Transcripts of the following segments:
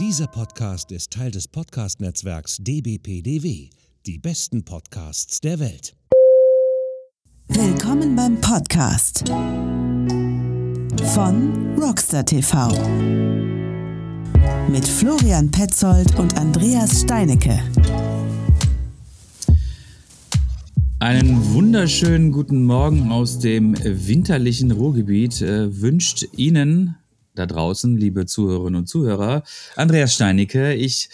Dieser Podcast ist Teil des Podcast-Netzwerks dbpdw, die besten Podcasts der Welt. Willkommen beim Podcast von Rockstar TV mit Florian Petzold und Andreas Steinecke. Einen wunderschönen guten Morgen aus dem winterlichen Ruhrgebiet äh, wünscht Ihnen da draußen, liebe Zuhörerinnen und Zuhörer, Andreas Steinecke. Ich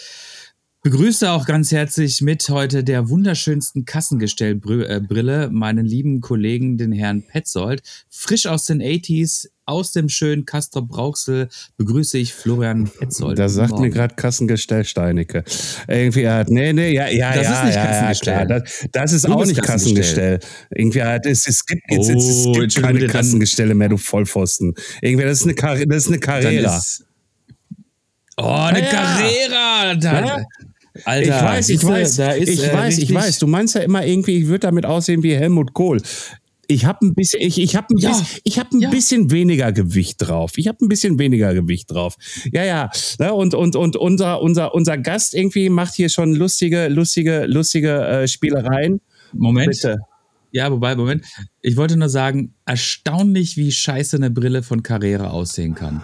begrüße auch ganz herzlich mit heute der wunderschönsten Kassengestellbrille meinen lieben Kollegen, den Herrn Petzold. Frisch aus den 80s, aus dem schönen Castor Brauxel begrüße ich Florian Petzold. Da sagt mir gerade Kassengestell Steinecke. Irgendwie hat, nee, nee, ja, ja, das ja, ist nicht ja, Kassengestell. Ja, das, das ist Du auch nicht Kassengestell. Kassengestell. Irgendwie hat, es, es gibt, jetzt, Oh, es, es gibt keine Kassengestelle mehr, du Vollpfosten. Irgendwie, das ist eine, Car das ist eine Carrera. ist- Oh, eine Ja, ja. Carrera! Da, Ja. Alter, ich weiß, ich weiß, da ist, ich äh, weiß, ich weiß. Du meinst ja immer irgendwie, ich würde damit aussehen wie Helmut Kohl. Ich habe ein bisschen, ich, ich habe ein, Ja. bisschen, ich hab ein Ja. bisschen weniger Gewicht drauf. Ich habe ein bisschen weniger Gewicht drauf. Ja, ja. Ne, und und und unser unser unser Gast irgendwie macht hier schon lustige lustige lustige äh, Spielereien. Moment. Bitte. Ja, wobei, Moment. Ich wollte nur sagen, erstaunlich, wie scheiße eine Brille von Carrera aussehen kann.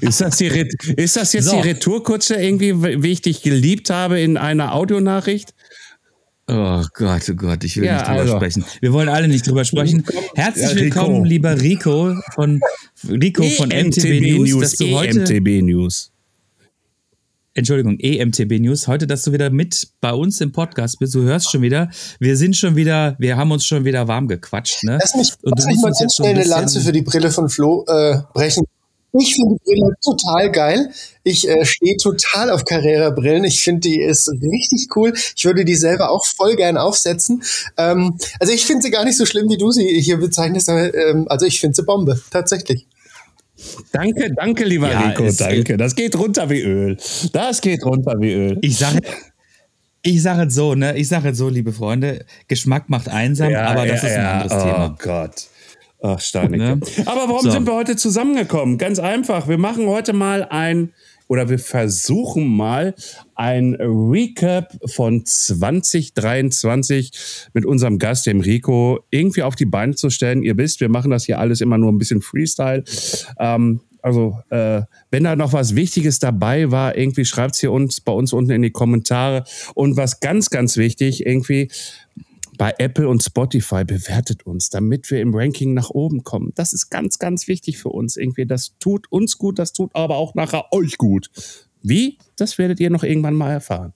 Ist das die ist das jetzt So. die Retourkutsche irgendwie, wie ich dich geliebt habe in einer Audionachricht? Oh Gott, oh Gott, ich will Ja, nicht drüber also. sprechen. Wir wollen alle nicht drüber sprechen. Herzlich Ja, Rico. willkommen, lieber Rico von Rico von MTB News, dass du heute, EMTB News. Entschuldigung, EMTB News, heute, dass du wieder mit bei uns im Podcast bist. Du hörst schon wieder, wir sind schon wieder, wir haben uns schon wieder warm gequatscht, ne? Lass mich, Und du lass mich mal ganz schnell eine Lanze für die Brille von Flo äh, brechen. Ich finde die Brille total geil. Ich äh, stehe total auf Carrera-Brillen. Ich finde, die ist richtig cool. Ich würde die selber auch voll gern aufsetzen. Ähm, also ich finde sie gar nicht so schlimm, wie du sie hier bezeichnest. Aber, ähm, also ich finde sie Bombe, tatsächlich. Danke, danke, lieber Ja, Rico, danke. Das geht runter wie Öl. Das geht runter wie Öl. Ich sage ich sage es so, ne? Ich sage es so, liebe Freunde, Geschmack macht einsam, aber das ist ein anderes oh Thema. Gott. Ach, Steinecke. Ne? Aber warum So. sind wir heute zusammengekommen? Ganz einfach. Wir machen heute mal ein, oder wir versuchen mal ein Recap von 2023 mit unserem Gast, dem Rico, irgendwie auf die Beine zu stellen. Ihr wisst, wir machen das hier alles immer nur ein bisschen Freestyle. Ähm, also, äh, wenn da noch was Wichtiges dabei war, irgendwie schreibt es hier uns bei uns unten in die Kommentare. Und was ganz, ganz wichtig, irgendwie bei Apple und Spotify bewertet uns, damit wir im Ranking nach oben kommen. Das ist ganz, ganz wichtig für uns. Irgendwie, das tut uns gut, das tut aber auch nachher euch gut. Wie? Das werdet ihr noch irgendwann mal erfahren.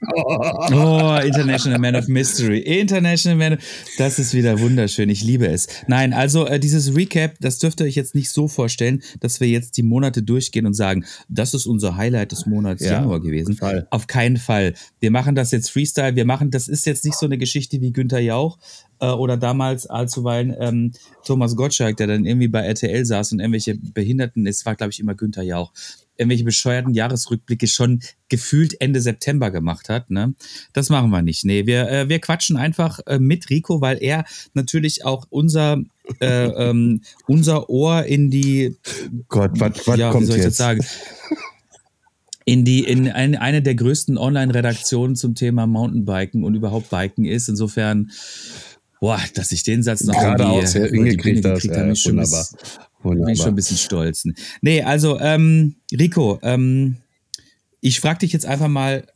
Oh, International Man of Mystery. International Man of... Das ist wieder wunderschön. Ich liebe es. Nein, also äh, dieses Recap, das dürft ihr euch jetzt nicht so vorstellen, dass wir jetzt die Monate durchgehen und sagen, das ist unser Highlight des Monats Ja, Januar gewesen. Fall. Auf keinen Fall. Wir machen das jetzt Freestyle. Wir machen, das ist jetzt nicht so eine Geschichte wie Günther Jauch äh, oder damals allzuweilen ähm, Thomas Gottschalk, der dann irgendwie bei RTL saß und irgendwelche Behinderten, es war glaube ich immer Günther Jauch, irgendwelche bescheuerten Jahresrückblicke schon gefühlt Ende September gemacht hat. Ne? Das machen wir nicht. Nee, wir, äh, wir quatschen einfach äh, mit Rico, weil er natürlich auch unser, äh, ähm, unser Ohr in die Gott, was, ja, wie kommt soll ich jetzt? das sagen? In die, in ein, eine der größten Online-Redaktionen zum Thema Mountainbiken und überhaupt Biken ist. Insofern, boah, dass ich den Satz noch Gerade hingekriegt gekriegt Ja, habe, bin ich schon wunderbar. bin ich schon ein bisschen stolz. Nee, also, ähm, Rico, ähm, ich frage dich jetzt einfach mal,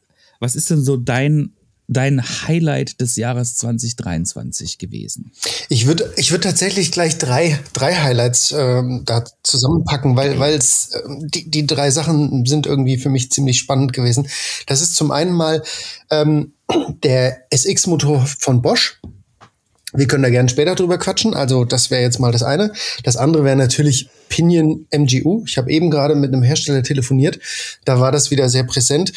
was ist denn so dein, dein Highlight des Jahres 2023 gewesen? Ich würde ich würd tatsächlich gleich drei, drei Highlights ähm, da zusammenpacken, weil weil es ähm, die, die drei Sachen sind irgendwie für mich ziemlich spannend gewesen. Das ist zum einen mal ähm, der SX-Motor von Bosch. Wir können da gerne später drüber quatschen. Also das wäre jetzt mal das eine. Das andere wäre natürlich Pinion MGU. Ich habe eben gerade mit einem Hersteller telefoniert. Da war das wieder sehr präsent.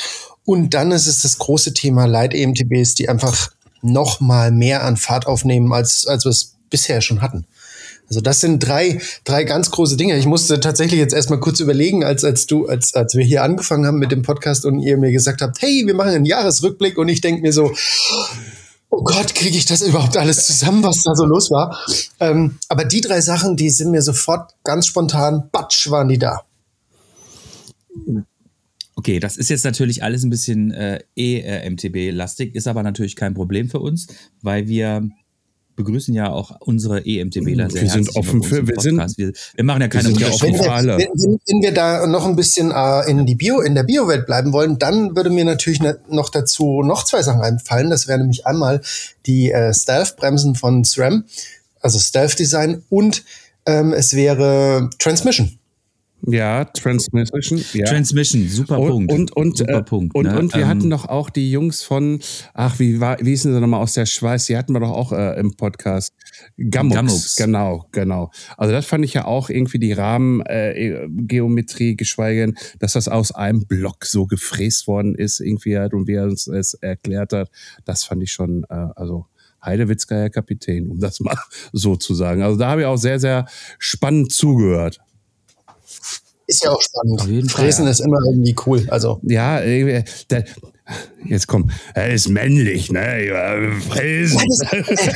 Und dann ist es das große Thema Light EMTBs, die einfach noch mal mehr an Fahrt aufnehmen, als, als wir es bisher schon hatten. Also das sind drei, drei ganz große Dinge. Ich musste tatsächlich jetzt erstmal kurz überlegen, als, als du, als, als wir hier angefangen haben mit dem Podcast und ihr mir gesagt habt, hey, wir machen einen Jahresrückblick und ich denke mir so, oh Gott, kriege ich das überhaupt alles zusammen, was da so los war? Ähm, aber die drei Sachen, die sind mir sofort ganz spontan, batsch, waren die da. Okay, das ist jetzt natürlich alles ein bisschen äh, EMTB-lastig, ist aber natürlich kein Problem für uns, weil wir begrüßen ja auch unsere EMTBler sehr Wir sind offen für- wir sind- Podcast. wir, wir machen ja keine sind ja Unterschiede. Wenn wir, wenn, wenn, wenn wir da noch ein bisschen äh, in die Bio, in der Biowelt bleiben wollen, dann würde mir natürlich ne, noch dazu noch zwei Sachen einfallen. Das wäre nämlich einmal die äh, Stealth-Bremsen von SRAM, also Stealth-Design und ähm, es wäre Transmission. Ja, Transmission. Ja. Transmission, super Punkt. Und, und, super äh, Punkt. und, ne? und wir Ähm, hatten doch auch die Jungs von, ach, wie, war, wie hießen sie nochmal aus der Schweiz? Die hatten wir doch auch äh, im Podcast. Gammux. Gammux. Genau, genau. Also das fand ich ja auch irgendwie die Rahmengeometrie, äh, Geometrie, geschweige denn, dass das aus einem Block so gefräst worden ist, irgendwie halt, und wie er uns es erklärt hat. Das fand ich schon, äh, also Heidewitzka, Herr Kapitän, um das mal so zu sagen. Also da habe ich auch sehr, sehr spannend zugehört. Ist ja auch spannend. Auf jeden Fall, Fräsen ja. ist immer irgendwie cool. Also Ja, äh, der, jetzt komm, er ist männlich, ne? Ja, Fräsen. das,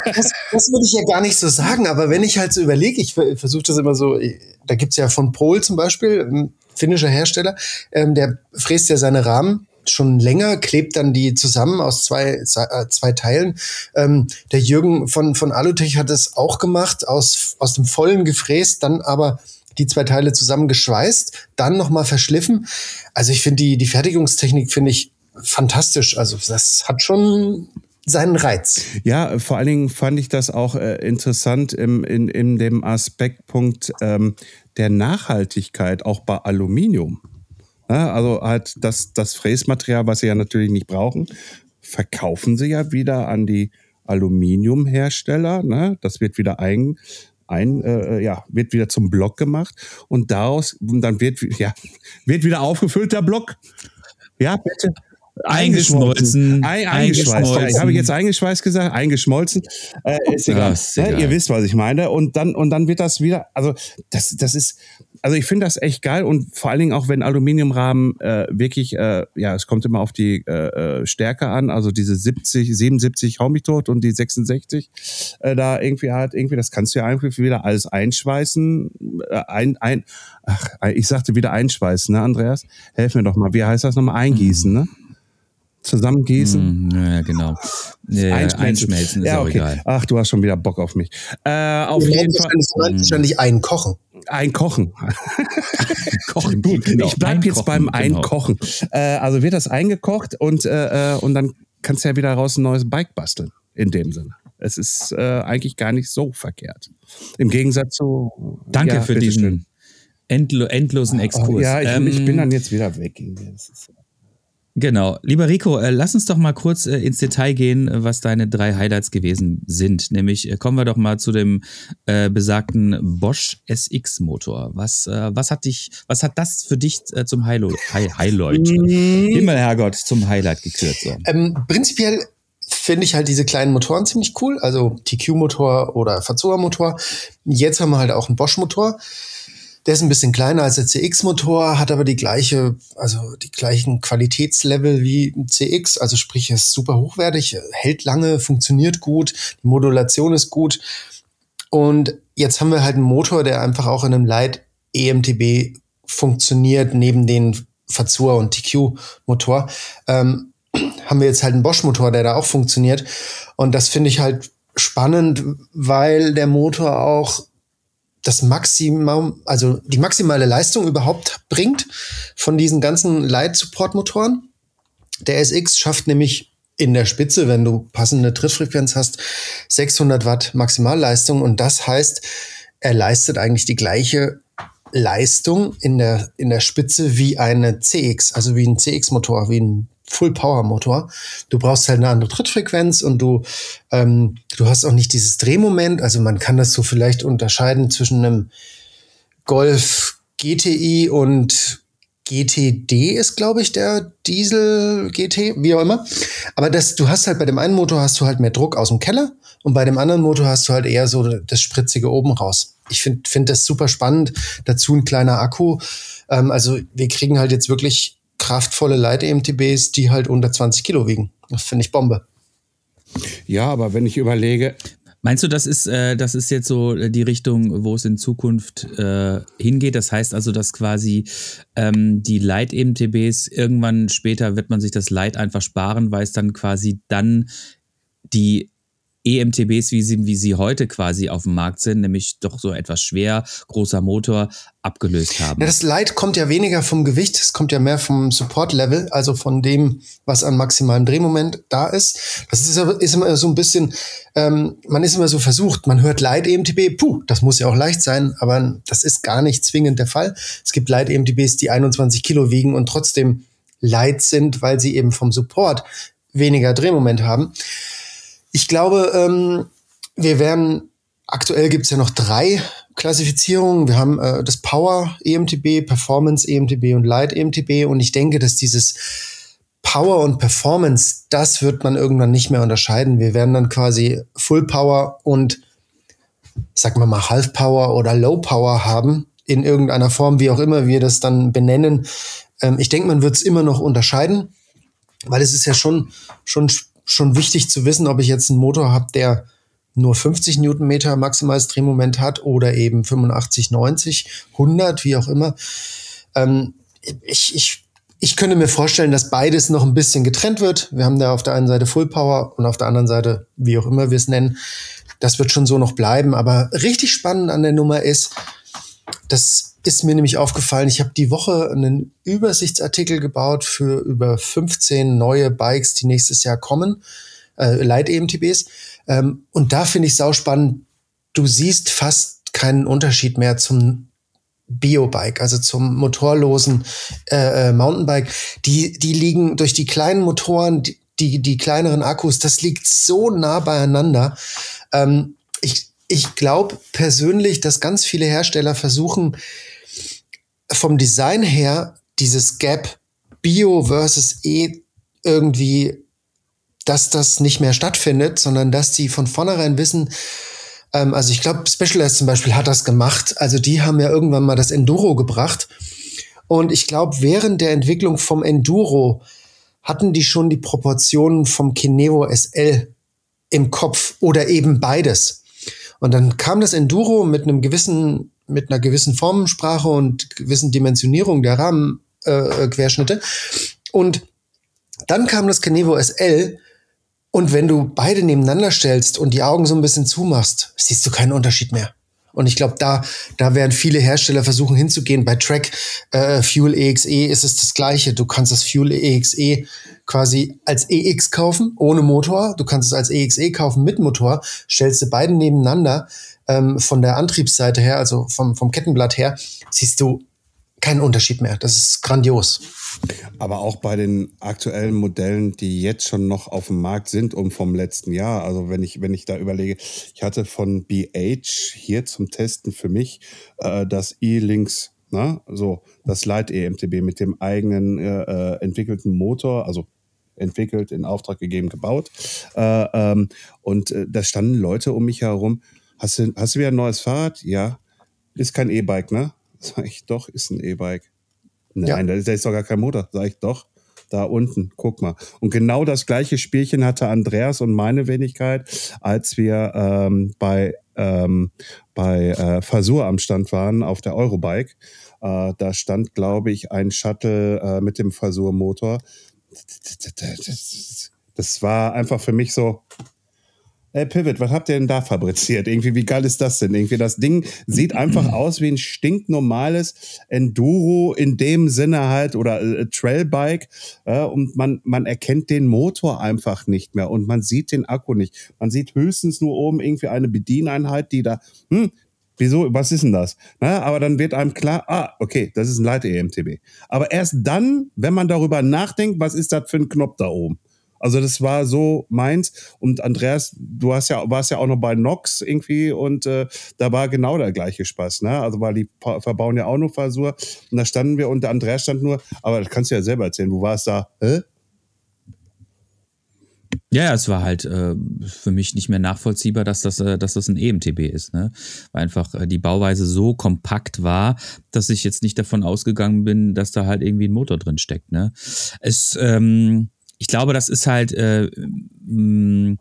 das, das würde ich ja gar nicht so sagen, aber wenn ich halt so überlege, ich ver- versuche das immer so, da gibt's ja von Pol zum Beispiel, ein finnischer Hersteller, ähm, der fräst ja seine Rahmen schon länger, klebt dann die zusammen aus zwei, äh, zwei Teilen. Ähm, der Jürgen von, von Alutech hat es auch gemacht, aus, aus dem Vollen gefräst, dann aber die zwei Teile zusammen geschweißt, dann nochmal verschliffen. Also ich finde die, die Fertigungstechnik finde ich fantastisch. Also das hat schon seinen Reiz. Ja, vor allen Dingen fand ich das auch äh, interessant im, in, in dem Aspektpunkt ähm, der Nachhaltigkeit, auch bei Aluminium. Ja, also halt das, das Fräsmaterial, was sie ja natürlich nicht brauchen, verkaufen sie ja wieder an die Aluminiumhersteller. Ne? Das wird wieder ein, ein äh, ja, wird wieder zum Block gemacht und daraus, und dann wird, ja, wird wieder aufgefüllt der Block. Ja, bitte. Eingeschmolzen. Ein, eingeschweißt. Eingeschmolzen. Ja, Habe ich jetzt eingeschweißt gesagt? Eingeschmolzen. Äh, ist egal. Ja, ist Ne? egal. Ihr wisst, was ich meine. Und dann, und dann wird das wieder, also das, das ist, also ich finde das echt geil und vor allen Dingen auch, wenn Aluminiumrahmen äh, wirklich, äh, ja, es kommt immer auf die äh, äh, Stärke an, also diese 70, 77 hau mich tot und die 66 äh, da irgendwie halt, irgendwie, das kannst du ja einfach wieder alles einschweißen, äh, ein, ein, ach, ich sagte wieder einschweißen, ne, Andreas? Helf mir doch mal, wie heißt das nochmal? Eingießen, ne? Zusammengießen? Mm, Ja, genau. Ja, ja, einschmelzen ist ja, auch okay. egal. Ach, du hast schon wieder Bock auf mich. Äh, auf jeden Fall wahrscheinlich, wahrscheinlich einkochen. einkochen. Kochen, Gut, genau. ich bleib jetzt beim Einkochen, genau. Einkochen. Äh, also wird das eingekocht und, äh, äh, und dann kannst du ja wieder raus ein neues Bike basteln. In dem Sinne. Es ist äh, eigentlich gar nicht so verkehrt. Im Gegensatz zu. Danke Ja, für diesen endlo endlosen Exkurs. Ja, ich, Ähm, ich bin dann jetzt wieder weg. Das ist, Genau. Lieber Rico, äh, lass uns doch mal kurz äh, ins Detail gehen, äh, was deine drei Highlights gewesen sind. Nämlich äh, kommen wir doch mal zu dem besagten Bosch SX-Motor. Was, was hat dich, was hat das für dich zum Highlight, Hi Highlight, Himmel Herrgott, zum Highlight gekürt? So. Ähm, prinzipiell finde ich halt diese kleinen Motoren ziemlich cool, also TQ-Motor oder Fazua-Motor. Jetzt haben wir halt auch einen Bosch-Motor. Der ist ein bisschen kleiner als der CX-Motor, hat aber die gleiche, also die gleichen Qualitätslevel wie ein CX, also sprich, er ist super hochwertig, hält lange, funktioniert gut, die Modulation ist gut. Und jetzt haben wir halt einen Motor, der einfach auch in einem Light EMTB funktioniert, neben den Fazua und TQ-Motor. Ähm, haben wir jetzt halt einen Bosch-Motor, der da auch funktioniert. Und das finde ich halt spannend, weil der Motor auch das Maximum, also die maximale Leistung überhaupt bringt von diesen ganzen Light-Support-Motoren. Der SX schafft nämlich in der Spitze, wenn du passende Trittfrequenz hast, 600 Watt Maximalleistung. Und das heißt, er leistet eigentlich die gleiche Leistung in der, in der Spitze wie eine CX, also wie ein CX-Motor, wie ein Full-Power-Motor. Du brauchst halt eine andere Trittfrequenz und du, ähm, du hast auch nicht dieses Drehmoment. Also man kann das so vielleicht unterscheiden zwischen einem Golf GTI und GTD ist, glaube ich, der Diesel GT, wie auch immer. Aber das, du hast halt bei dem einen Motor hast du halt mehr Druck aus dem Keller und bei dem anderen Motor hast du halt eher so das Spritzige oben raus. Ich finde find das super spannend. Dazu ein kleiner Akku. Ähm, also wir kriegen halt jetzt wirklich kraftvolle Leit-EMTBs, die halt unter 20 Kilo wiegen. Das finde ich Bombe. ja, aber wenn ich überlege, Meinst du, das ist, äh, das ist jetzt so die Richtung, wo es in Zukunft äh, hingeht? Das heißt also, dass quasi ähm, die Light-EMTBs irgendwann später wird man sich das Light einfach sparen, weil es dann quasi dann die EMTBs, wie sie, wie sie heute quasi auf dem Markt sind, nämlich doch so etwas schwer, großer Motor, abgelöst haben. Ja, das Light kommt ja weniger vom Gewicht, es kommt ja mehr vom Support-Level, also von dem, was an maximalem Drehmoment da ist. Das ist, ist immer so ein bisschen, ähm, man ist immer so versucht, man hört Light EMTB, puh, das muss ja auch leicht sein, aber das ist gar nicht zwingend der Fall. Es gibt Light EMTBs, die 21 Kilo wiegen und trotzdem light sind, weil sie eben vom Support weniger Drehmoment haben. Ich glaube, ähm, wir werden, aktuell gibt es ja noch drei Klassifizierungen. Wir haben äh, das Power EMTB, Performance EMTB und Light EMTB. Und ich denke, dass dieses Power und Performance, das wird man irgendwann nicht mehr unterscheiden. Wir werden dann quasi Full Power und, sag mal mal, Half Power oder Low Power haben. In irgendeiner Form, wie auch immer wir das dann benennen. Ähm, ich denke, man wird es immer noch unterscheiden, weil es ist ja schon, schon schon wichtig zu wissen, ob ich jetzt einen Motor habe, der nur 50 Newtonmeter maximales Drehmoment hat oder eben 85, 90, 100, wie auch immer. Ähm, ich, ich, ich könnte mir vorstellen, dass beides noch ein bisschen getrennt wird. Wir haben da auf der einen Seite Full Power und auf der anderen Seite, wie auch immer wir es nennen, das wird schon so noch bleiben. Aber richtig spannend an der Nummer ist, dass ist mir nämlich aufgefallen, ich habe die Woche einen Übersichtsartikel gebaut für über 15 neue Bikes, die nächstes Jahr kommen, äh, Light-EMTBs. Ähm, und da finde ich sau spannend, du siehst fast keinen Unterschied mehr zum Biobike, also zum motorlosen äh, äh Mountainbike. Die, die liegen durch die kleinen Motoren, die, die, die kleineren Akkus, das liegt so nah beieinander. Ähm, ich ich glaube persönlich, dass ganz viele Hersteller versuchen, vom Design her dieses Gap Bio versus E irgendwie, dass das nicht mehr stattfindet, sondern dass die von vornherein wissen, ähm, also ich glaube, Specialized zum Beispiel hat das gemacht. Also die haben ja irgendwann mal das Enduro gebracht. Und ich glaube, während der Entwicklung vom Enduro hatten die schon die Proportionen vom Kinevo SL im Kopf oder eben beides. Und dann kam das Enduro mit einem gewissen mit einer gewissen Formensprache und gewissen Dimensionierung der Rahmenquerschnitte. Äh, und dann kam das Canevo SL und wenn du beide nebeneinander stellst und die Augen so ein bisschen zumachst, siehst du keinen Unterschied mehr. Und ich glaube, da, da werden viele Hersteller versuchen hinzugehen. Bei Track äh, Fuel EXE ist es das Gleiche. Du kannst das Fuel EXE quasi als EX kaufen, ohne Motor. Du kannst es als EXE kaufen mit Motor. Stellst du beide nebeneinander ähm, von der Antriebsseite her, also vom, vom Kettenblatt her, siehst du keinen Unterschied mehr. Das ist grandios. Aber auch bei den aktuellen Modellen, die jetzt schon noch auf dem Markt sind und vom letzten Jahr. Also wenn ich, wenn ich da überlege, ich hatte von BH hier zum Testen für mich äh, das E-Links, ne? so das Light EMTB mit dem eigenen äh, äh, entwickelten Motor, also entwickelt, in Auftrag gegeben, gebaut. Äh, ähm, und äh, da standen Leute um mich herum. Hast du, hast du wieder ein neues Fahrrad? Ja. Ist kein E-Bike, ne? Sag ich, doch, ist ein E-Bike. Nein, ja. da ist doch gar kein Motor. Sag ich, doch. Da unten, guck mal. Und genau das gleiche Spielchen hatte Andreas und meine Wenigkeit, als wir ähm, bei, ähm, bei äh, Fasur am Stand waren auf der Eurobike. Äh, da stand, glaube ich, ein Shuttle äh, mit dem Fasur-Motor. Das war einfach für mich so, Hey Pivot, was habt ihr denn da fabriziert? Irgendwie, wie geil ist das denn? Irgendwie, das Ding sieht einfach aus wie ein stinknormales Enduro in dem Sinne halt oder äh, Trailbike äh, und man, man erkennt den Motor einfach nicht mehr und man sieht den Akku nicht. Man sieht höchstens nur oben irgendwie eine Bedieneinheit, die da, hm, wieso, was ist denn das? Na, aber dann wird einem klar, ah, okay, das ist ein Leit-EMTB. Aber erst dann, wenn man darüber nachdenkt, was ist das für ein Knopf da oben? Also das war so meins. Und Andreas, du hast ja, warst ja auch noch bei Nox irgendwie und äh, da war genau der gleiche Spaß. Ne? Also weil die verbauen ja auch nur Fasur. Und da standen wir und der Andreas stand nur, aber das kannst du ja selber erzählen. Du warst da, hä? Ja, es war halt äh, für mich nicht mehr nachvollziehbar, dass das, äh, dass das ein EMTB ist, ne? Weil einfach äh, die Bauweise so kompakt war, dass ich jetzt nicht davon ausgegangen bin, dass da halt irgendwie ein Motor drin steckt, ne? Es, ähm, ich glaube, das ist halt, äh, mh,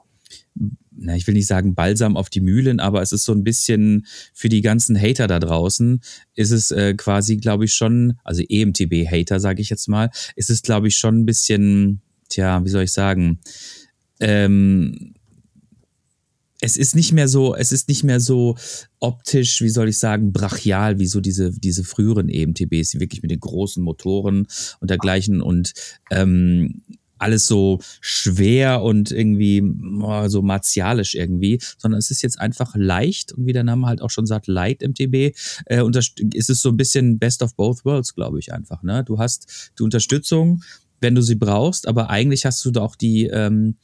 na, ich will nicht sagen Balsam auf die Mühlen, aber es ist so ein bisschen für die ganzen Hater da draußen, ist es äh, quasi, glaube ich, schon, also EMTB-Hater, sage ich jetzt mal, ist es, glaube ich, schon ein bisschen, tja, wie soll ich sagen, ähm, es ist nicht mehr so, es ist nicht mehr so optisch, wie soll ich sagen, brachial, wie so diese, diese früheren EMTBs, die wirklich mit den großen Motoren und dergleichen. Und ähm, alles so schwer und irgendwie oh, so martialisch irgendwie, sondern es ist jetzt einfach leicht und wie der Name halt auch schon sagt, Light MTB, äh, ist es so ein bisschen Best of Both Worlds, glaube ich einfach. Ne? Du hast die Unterstützung, wenn du sie brauchst, aber eigentlich hast du doch die ähm,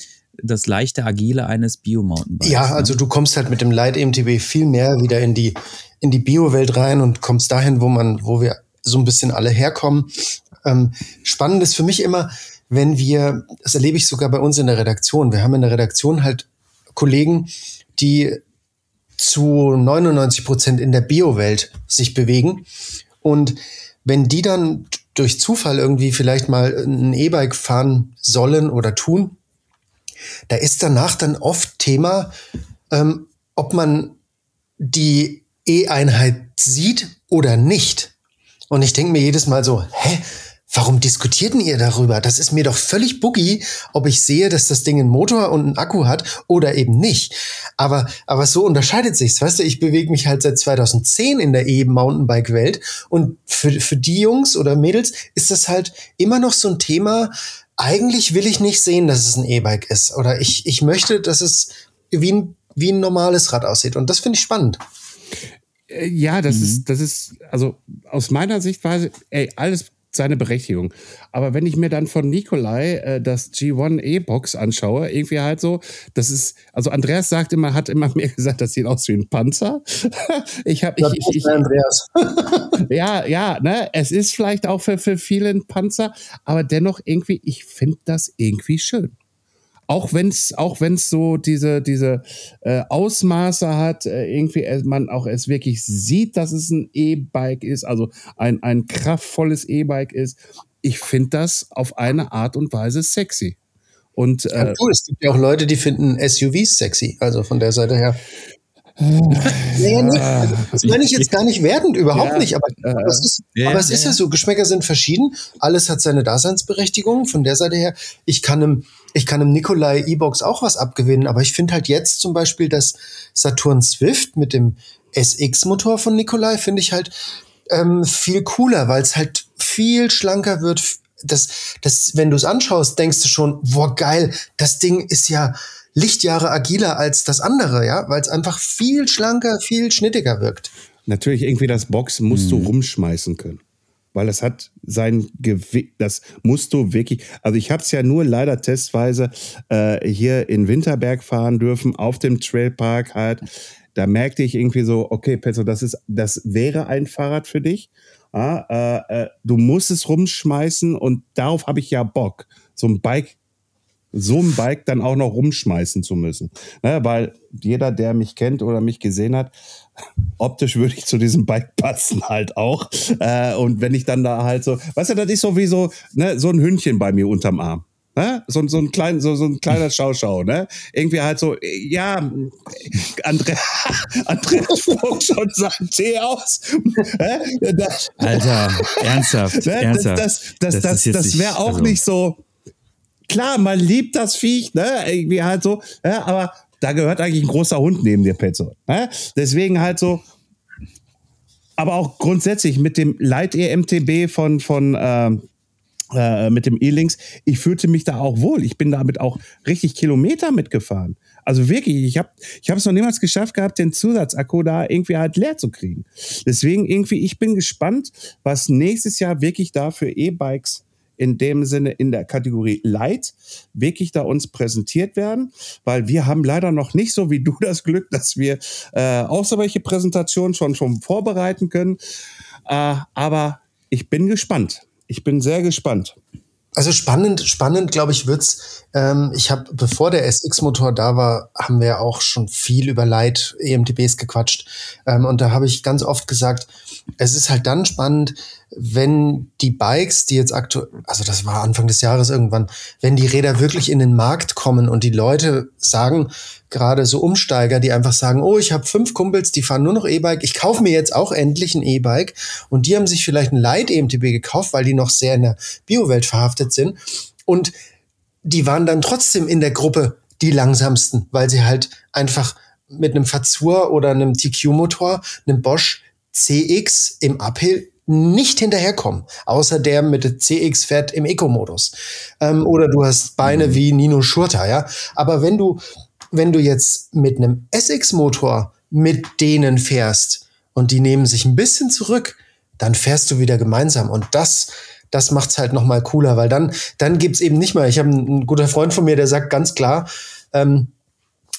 das leichte Agile eines Bio-Mountainbikes. Ja, ne? also du kommst halt mit dem Light MTB viel mehr wieder in die, in die Bio-Welt rein und kommst dahin, wo man, wo wir so ein bisschen alle herkommen. Ähm, spannend ist für mich immer, wenn wir, das erlebe ich sogar bei uns in der Redaktion, wir haben in der Redaktion halt Kollegen, die zu 99 Prozent in der Bio-Welt sich bewegen. Und wenn die dann durch Zufall irgendwie vielleicht mal ein E-Bike fahren sollen oder tun, da ist danach dann oft Thema, ähm, ob man die E-Einheit sieht oder nicht. Und ich denke mir jedes Mal so, hä, warum diskutierten ihr darüber? Das ist mir doch völlig boogie, ob ich sehe, dass das Ding einen Motor und einen Akku hat oder eben nicht. Aber, aber so unterscheidet sich's. Weißt du, ich bewege mich halt seit 2010 in der E-Mountainbike-Welt und für, für die Jungs oder Mädels ist das halt immer noch so ein Thema, eigentlich will ich nicht sehen, dass es ein E-Bike ist. Oder ich, ich möchte, dass es wie ein, wie ein normales Rad aussieht. Und das finde ich spannend. Äh, ja, das mhm. ist, das ist, also aus meiner Sichtweise, ey, alles seine Berechtigung. Aber wenn ich mir dann von Nikolai äh, das G1 E-Box anschaue, irgendwie halt so, das ist, also Andreas sagt immer, hat immer mir gesagt, das sieht aus wie ein Panzer. ich habe, ich, ich, ich, Andreas. ja, ja, ne, es ist vielleicht auch für, für viele ein Panzer, aber dennoch irgendwie, ich finde das irgendwie schön auch wenn es auch wenn's so diese diese äh, Ausmaße hat, äh, irgendwie äh, man auch es wirklich sieht, dass es ein E-Bike ist, also ein ein kraftvolles E-Bike ist. Ich finde das auf eine Art und Weise sexy. Und äh, ja, es gibt ja auch Leute, die finden SUVs sexy, also von der Seite her. nee, nee, das meine ich jetzt gar nicht wertend, überhaupt ja, nicht. Aber, aber es ist, ja, aber es ist ja, so, Geschmäcker sind verschieden. Alles hat seine Daseinsberechtigung. Von der Seite her, ich kann einem, ich kann einem Nikolai E-Box auch was abgewinnen. Aber ich finde halt jetzt zum Beispiel das Saturn Swift mit dem SX-Motor von Nikolai, finde ich halt ähm, viel cooler, weil es halt viel schlanker wird. Das, das, wenn du es anschaust, denkst du schon, boah, geil, das Ding ist ja Lichtjahre agiler als das andere, ja, weil es einfach viel schlanker, viel schnittiger wirkt. Natürlich irgendwie das Box musst mhm. du rumschmeißen können. Weil das hat sein Gewicht, das musst du wirklich, also ich habe es ja nur leider testweise äh, hier in Winterberg fahren dürfen, auf dem Trailpark halt. Da merkte ich irgendwie so, okay, Petro, das ist, das wäre ein Fahrrad für dich. Ja, äh, äh, du musst es rumschmeißen und darauf habe ich ja Bock. So ein Bike so ein Bike dann auch noch rumschmeißen zu müssen. Ne, weil jeder, der mich kennt oder mich gesehen hat, optisch würde ich zu diesem Bike passen halt auch. Äh, und wenn ich dann da halt so, weißt du, das ist so wie so, ne, so ein Hündchen bei mir unterm Arm. Ne? So, so, ein klein, so, so ein kleiner Schauschau, ne? Irgendwie halt so, ja, Andre Andreas spuckt schon seinen Tee aus. Alter, ernsthaft, ne? ernsthaft. Das, das, das, das, das, das wäre auch also. nicht so, klar, man liebt das Viech, ne? Irgendwie halt so, ja, aber da gehört eigentlich ein großer Hund neben dir, Petzo. Ne? Deswegen halt so, aber auch grundsätzlich mit dem Light EMTB von, von ähm, äh, mit dem E-Links, ich fühlte mich da auch wohl. Ich bin damit auch richtig Kilometer mitgefahren. Also wirklich, ich habe ich es noch niemals geschafft gehabt, den Zusatzakku da irgendwie halt leer zu kriegen. Deswegen irgendwie, ich bin gespannt, was nächstes Jahr wirklich da für E-Bikes in dem Sinne in der Kategorie Light wirklich da uns präsentiert werden, weil wir haben leider noch nicht so wie du das Glück, dass wir äh, auch so welche Präsentationen schon schon vorbereiten können. Äh, aber ich bin gespannt. Ich bin sehr gespannt. Also spannend, spannend, glaube ich, wird's. Ähm, ich habe, bevor der SX-Motor da war, haben wir auch schon viel über Light EMTBs gequatscht. Ähm, und da habe ich ganz oft gesagt, es ist halt dann spannend, wenn die Bikes, die jetzt aktuell, also das war Anfang des Jahres irgendwann, wenn die Räder wirklich in den Markt kommen und die Leute sagen, gerade so Umsteiger, die einfach sagen, oh, ich habe fünf Kumpels, die fahren nur noch E-Bike, ich kaufe mir jetzt auch endlich ein E-Bike. Und die haben sich vielleicht ein Light-EMTB gekauft, weil die noch sehr in der Biowelt verhaftet sind. Und die waren dann trotzdem in der Gruppe die langsamsten, weil sie halt einfach mit einem Fazur oder einem TQ-Motor, einem Bosch CX im Uphill nicht hinterherkommen, außer der mit CX fährt im Eco-Modus. Ähm, oder du hast Beine wie Nino Schurter, ja. Aber wenn du, wenn du jetzt mit einem SX-Motor mit denen fährst und die nehmen sich ein bisschen zurück, dann fährst du wieder gemeinsam. Und das, das macht's halt noch mal cooler, weil dann, dann gibt's eben nicht mehr. Ich habe einen, ein guter Freund von mir, der sagt ganz klar, ähm,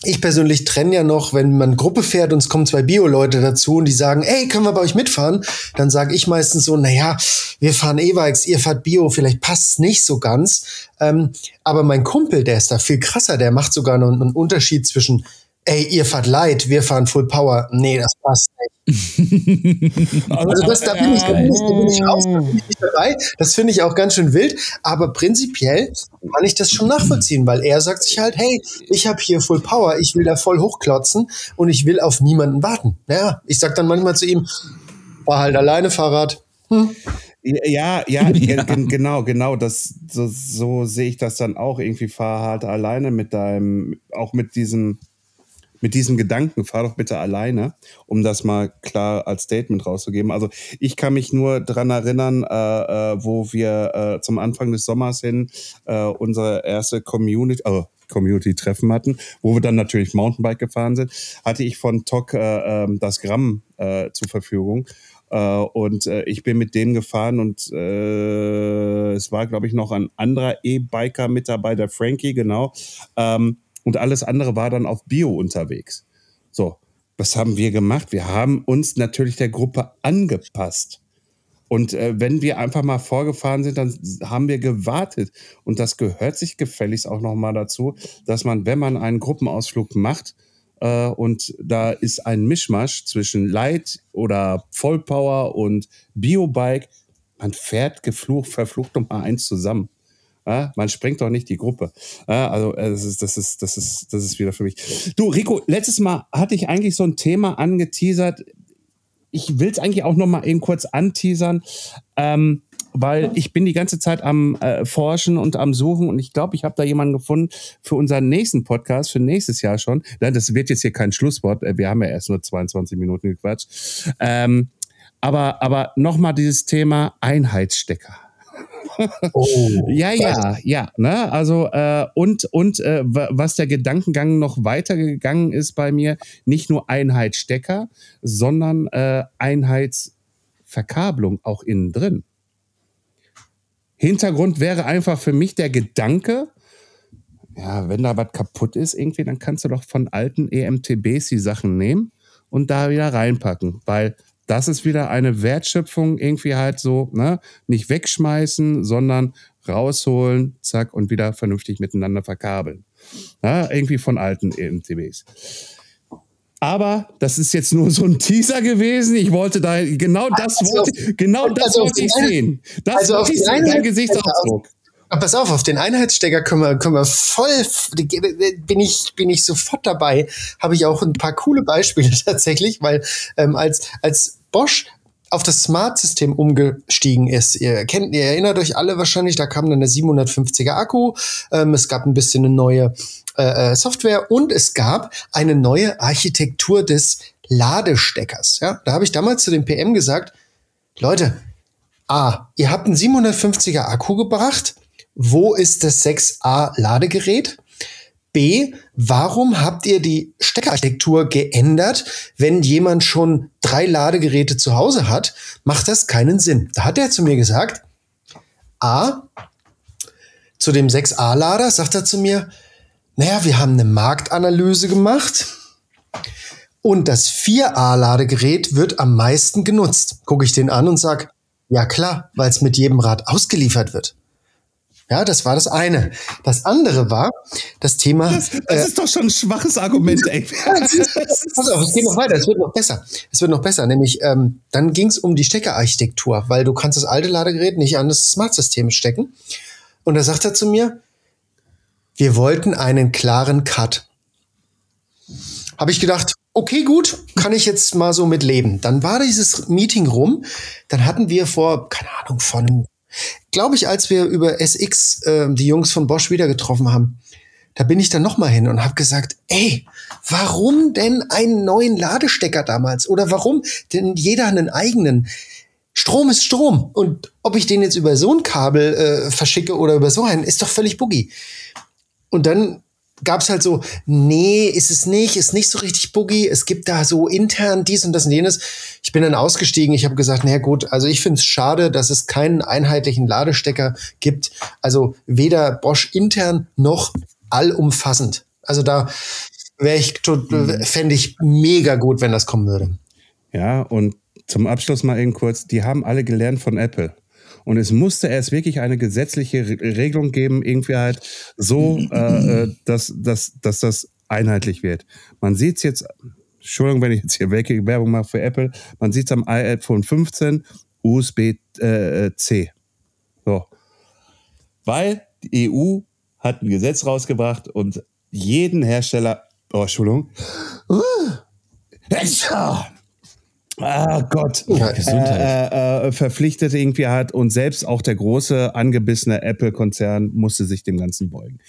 ich persönlich trenne ja noch, wenn man Gruppe fährt und es kommen zwei Bio-Leute dazu und die sagen, ey, können wir bei euch mitfahren? Dann sage ich meistens so, naja, wir fahren E-Bikes, ihr fahrt Bio, vielleicht passt's nicht so ganz. Ähm, aber mein Kumpel, der ist da viel krasser, der macht sogar noch einen Unterschied zwischen ey, ihr fahrt Light, wir fahren Full Power. Nee, das passt nicht. also das, da bin ich, da bin ich, da bin ich raus, da bin ich nicht dabei. Das finde ich auch ganz schön wild. Aber prinzipiell kann ich das schon nachvollziehen, weil er sagt sich halt, hey, ich habe hier Full Power, ich will da voll hochklotzen und ich will auf niemanden warten. Ja, ich sag dann manchmal zu ihm, fahr halt alleine Fahrrad. Hm. Ja, ja, ja, genau, genau. Das, so, so sehe ich das dann auch. Irgendwie fahr halt alleine mit deinem, auch mit diesem mit diesem Gedanken, fahr doch bitte alleine, um das mal klar als Statement rauszugeben. Also ich kann mich nur dran erinnern, äh, äh, wo wir äh, zum Anfang des Sommers hin äh, unsere erste Community, also Community-Treffen hatten, wo wir dann natürlich Mountainbike gefahren sind, hatte ich von TOC äh, ähm, das Gramm äh, zur Verfügung. Uh, und uh, ich bin mit dem gefahren und uh, es war, glaube ich, noch ein anderer E-Biker mit dabei, der Frankie, genau. Um, und alles andere war dann auf Bio unterwegs. So, was haben wir gemacht? Wir haben uns natürlich der Gruppe angepasst. Und äh, wenn wir einfach mal vorgefahren sind, dann haben wir gewartet. Und das gehört sich gefälligst auch nochmal dazu, dass man, wenn man einen Gruppenausflug macht, äh, und da ist ein Mischmasch zwischen Light oder Vollpower und Biobike, man fährt geflucht, verflucht nochmal eins zusammen. Ja, man sprengt doch nicht die Gruppe. Ja, also äh, das ist, das, ist, das, ist, das ist wieder für mich. Du, Rico, letztes Mal hatte ich eigentlich so ein Thema angeteasert. Ich will es eigentlich auch noch mal eben kurz anteasern, ähm, weil ich bin die ganze Zeit am äh, Forschen und am Suchen und ich glaube, ich habe da jemanden gefunden für unseren nächsten Podcast, für nächstes Jahr schon. Das wird jetzt hier kein Schlusswort. Äh, wir haben ja erst nur 22 Minuten gequatscht. Ähm, aber aber noch mal dieses Thema Einheitsstecker. Oh, ja, ja, ja. Ne? Also äh, und und äh, was der Gedankengang noch weitergegangen ist bei mir, nicht nur Einheitsstecker, sondern äh, Einheitsverkabelung auch innen drin. Hintergrund wäre einfach für mich der Gedanke, ja, wenn da was kaputt ist irgendwie, dann kannst du doch von alten EMTBs die Sachen nehmen und da wieder reinpacken, weil das ist wieder eine Wertschöpfung, irgendwie halt so, ne, nicht wegschmeißen, sondern rausholen, zack, und wieder vernünftig miteinander verkabeln. Ja, irgendwie von alten EMTBs. Aber das ist jetzt nur so ein Teaser gewesen. Ich wollte da genau das also, wollte, genau das also wollte ich sehen. Das also wollte ich sehen, dein Gesichtsausdruck. Aber pass auf, auf den Einheitsstecker können wir, können wir voll, bin ich, bin ich sofort dabei. Habe ich auch ein paar coole Beispiele tatsächlich, weil ähm, als, als Bosch auf das Smart-System umgestiegen ist. Ihr kennt, ihr erinnert euch alle wahrscheinlich, da kam dann der 750er Akku, ähm, es gab ein bisschen eine neue äh, äh, Software und es gab eine neue Architektur des Ladesteckers. Ja, da habe ich damals zu dem PM gesagt, Leute, A, ihr habt einen 750er Akku gebracht, wo ist das 6a Ladegerät? B, warum habt ihr die Steckerarchitektur geändert, wenn jemand schon drei Ladegeräte zu Hause hat? Macht das keinen Sinn. Da hat er zu mir gesagt, A, zu dem 6a-Lader sagt er zu mir, naja, wir haben eine Marktanalyse gemacht und das 4a-Ladegerät wird am meisten genutzt. Gucke ich den an und sag, ja klar, weil es mit jedem Rad ausgeliefert wird. Ja, das war das eine. Das andere war das Thema. Das, das ist doch schon ein schwaches Argument, ey. Pass auf, es geht noch weiter, es wird noch besser. Es wird noch besser, nämlich ähm, dann ging es um die Steckerarchitektur, weil du kannst das alte Ladegerät nicht an das Smart-System stecken. Und da sagt er zu mir, wir wollten einen klaren Cut. Habe ich gedacht, okay, gut, kann ich jetzt mal so mit leben. Dann war dieses Meeting rum. Dann hatten wir vor, keine Ahnung, von einem, glaube ich, als wir über SX äh, die Jungs von Bosch wieder getroffen haben, da bin ich dann noch mal hin und habe gesagt, ey, warum denn einen neuen Ladestecker damals? Oder warum denn jeder einen eigenen? Strom ist Strom. Und ob ich den jetzt über so ein Kabel äh, verschicke oder über so einen, ist doch völlig boogie. Und dann gab es halt so, nee, ist es nicht, ist nicht so richtig boogie. Es gibt da so intern dies und das und jenes. Ich bin dann ausgestiegen. Ich habe gesagt, na gut, also ich finde es schade, dass es keinen einheitlichen Ladestecker gibt. Also weder Bosch intern noch allumfassend. Also da wäre ich, fände ich mega gut, wenn das kommen würde. Ja, und zum Abschluss mal eben kurz, die haben alle gelernt von Apple. Und es musste erst wirklich eine gesetzliche Re Regelung geben, irgendwie halt so, äh, äh dass, dass, dass das einheitlich wird. Man sieht es jetzt, Entschuldigung, wenn ich jetzt hier welche Werbung mache für Apple, man sieht es am iPhone 15 USB-C. Äh, so. Weil die EU hat ein Gesetz rausgebracht und jeden Hersteller, oh, Entschuldigung, Ah Gott, Ja, Gesundheit. Äh, äh, verpflichtet irgendwie hat und selbst auch der große angebissene Apple-Konzern musste sich dem Ganzen beugen.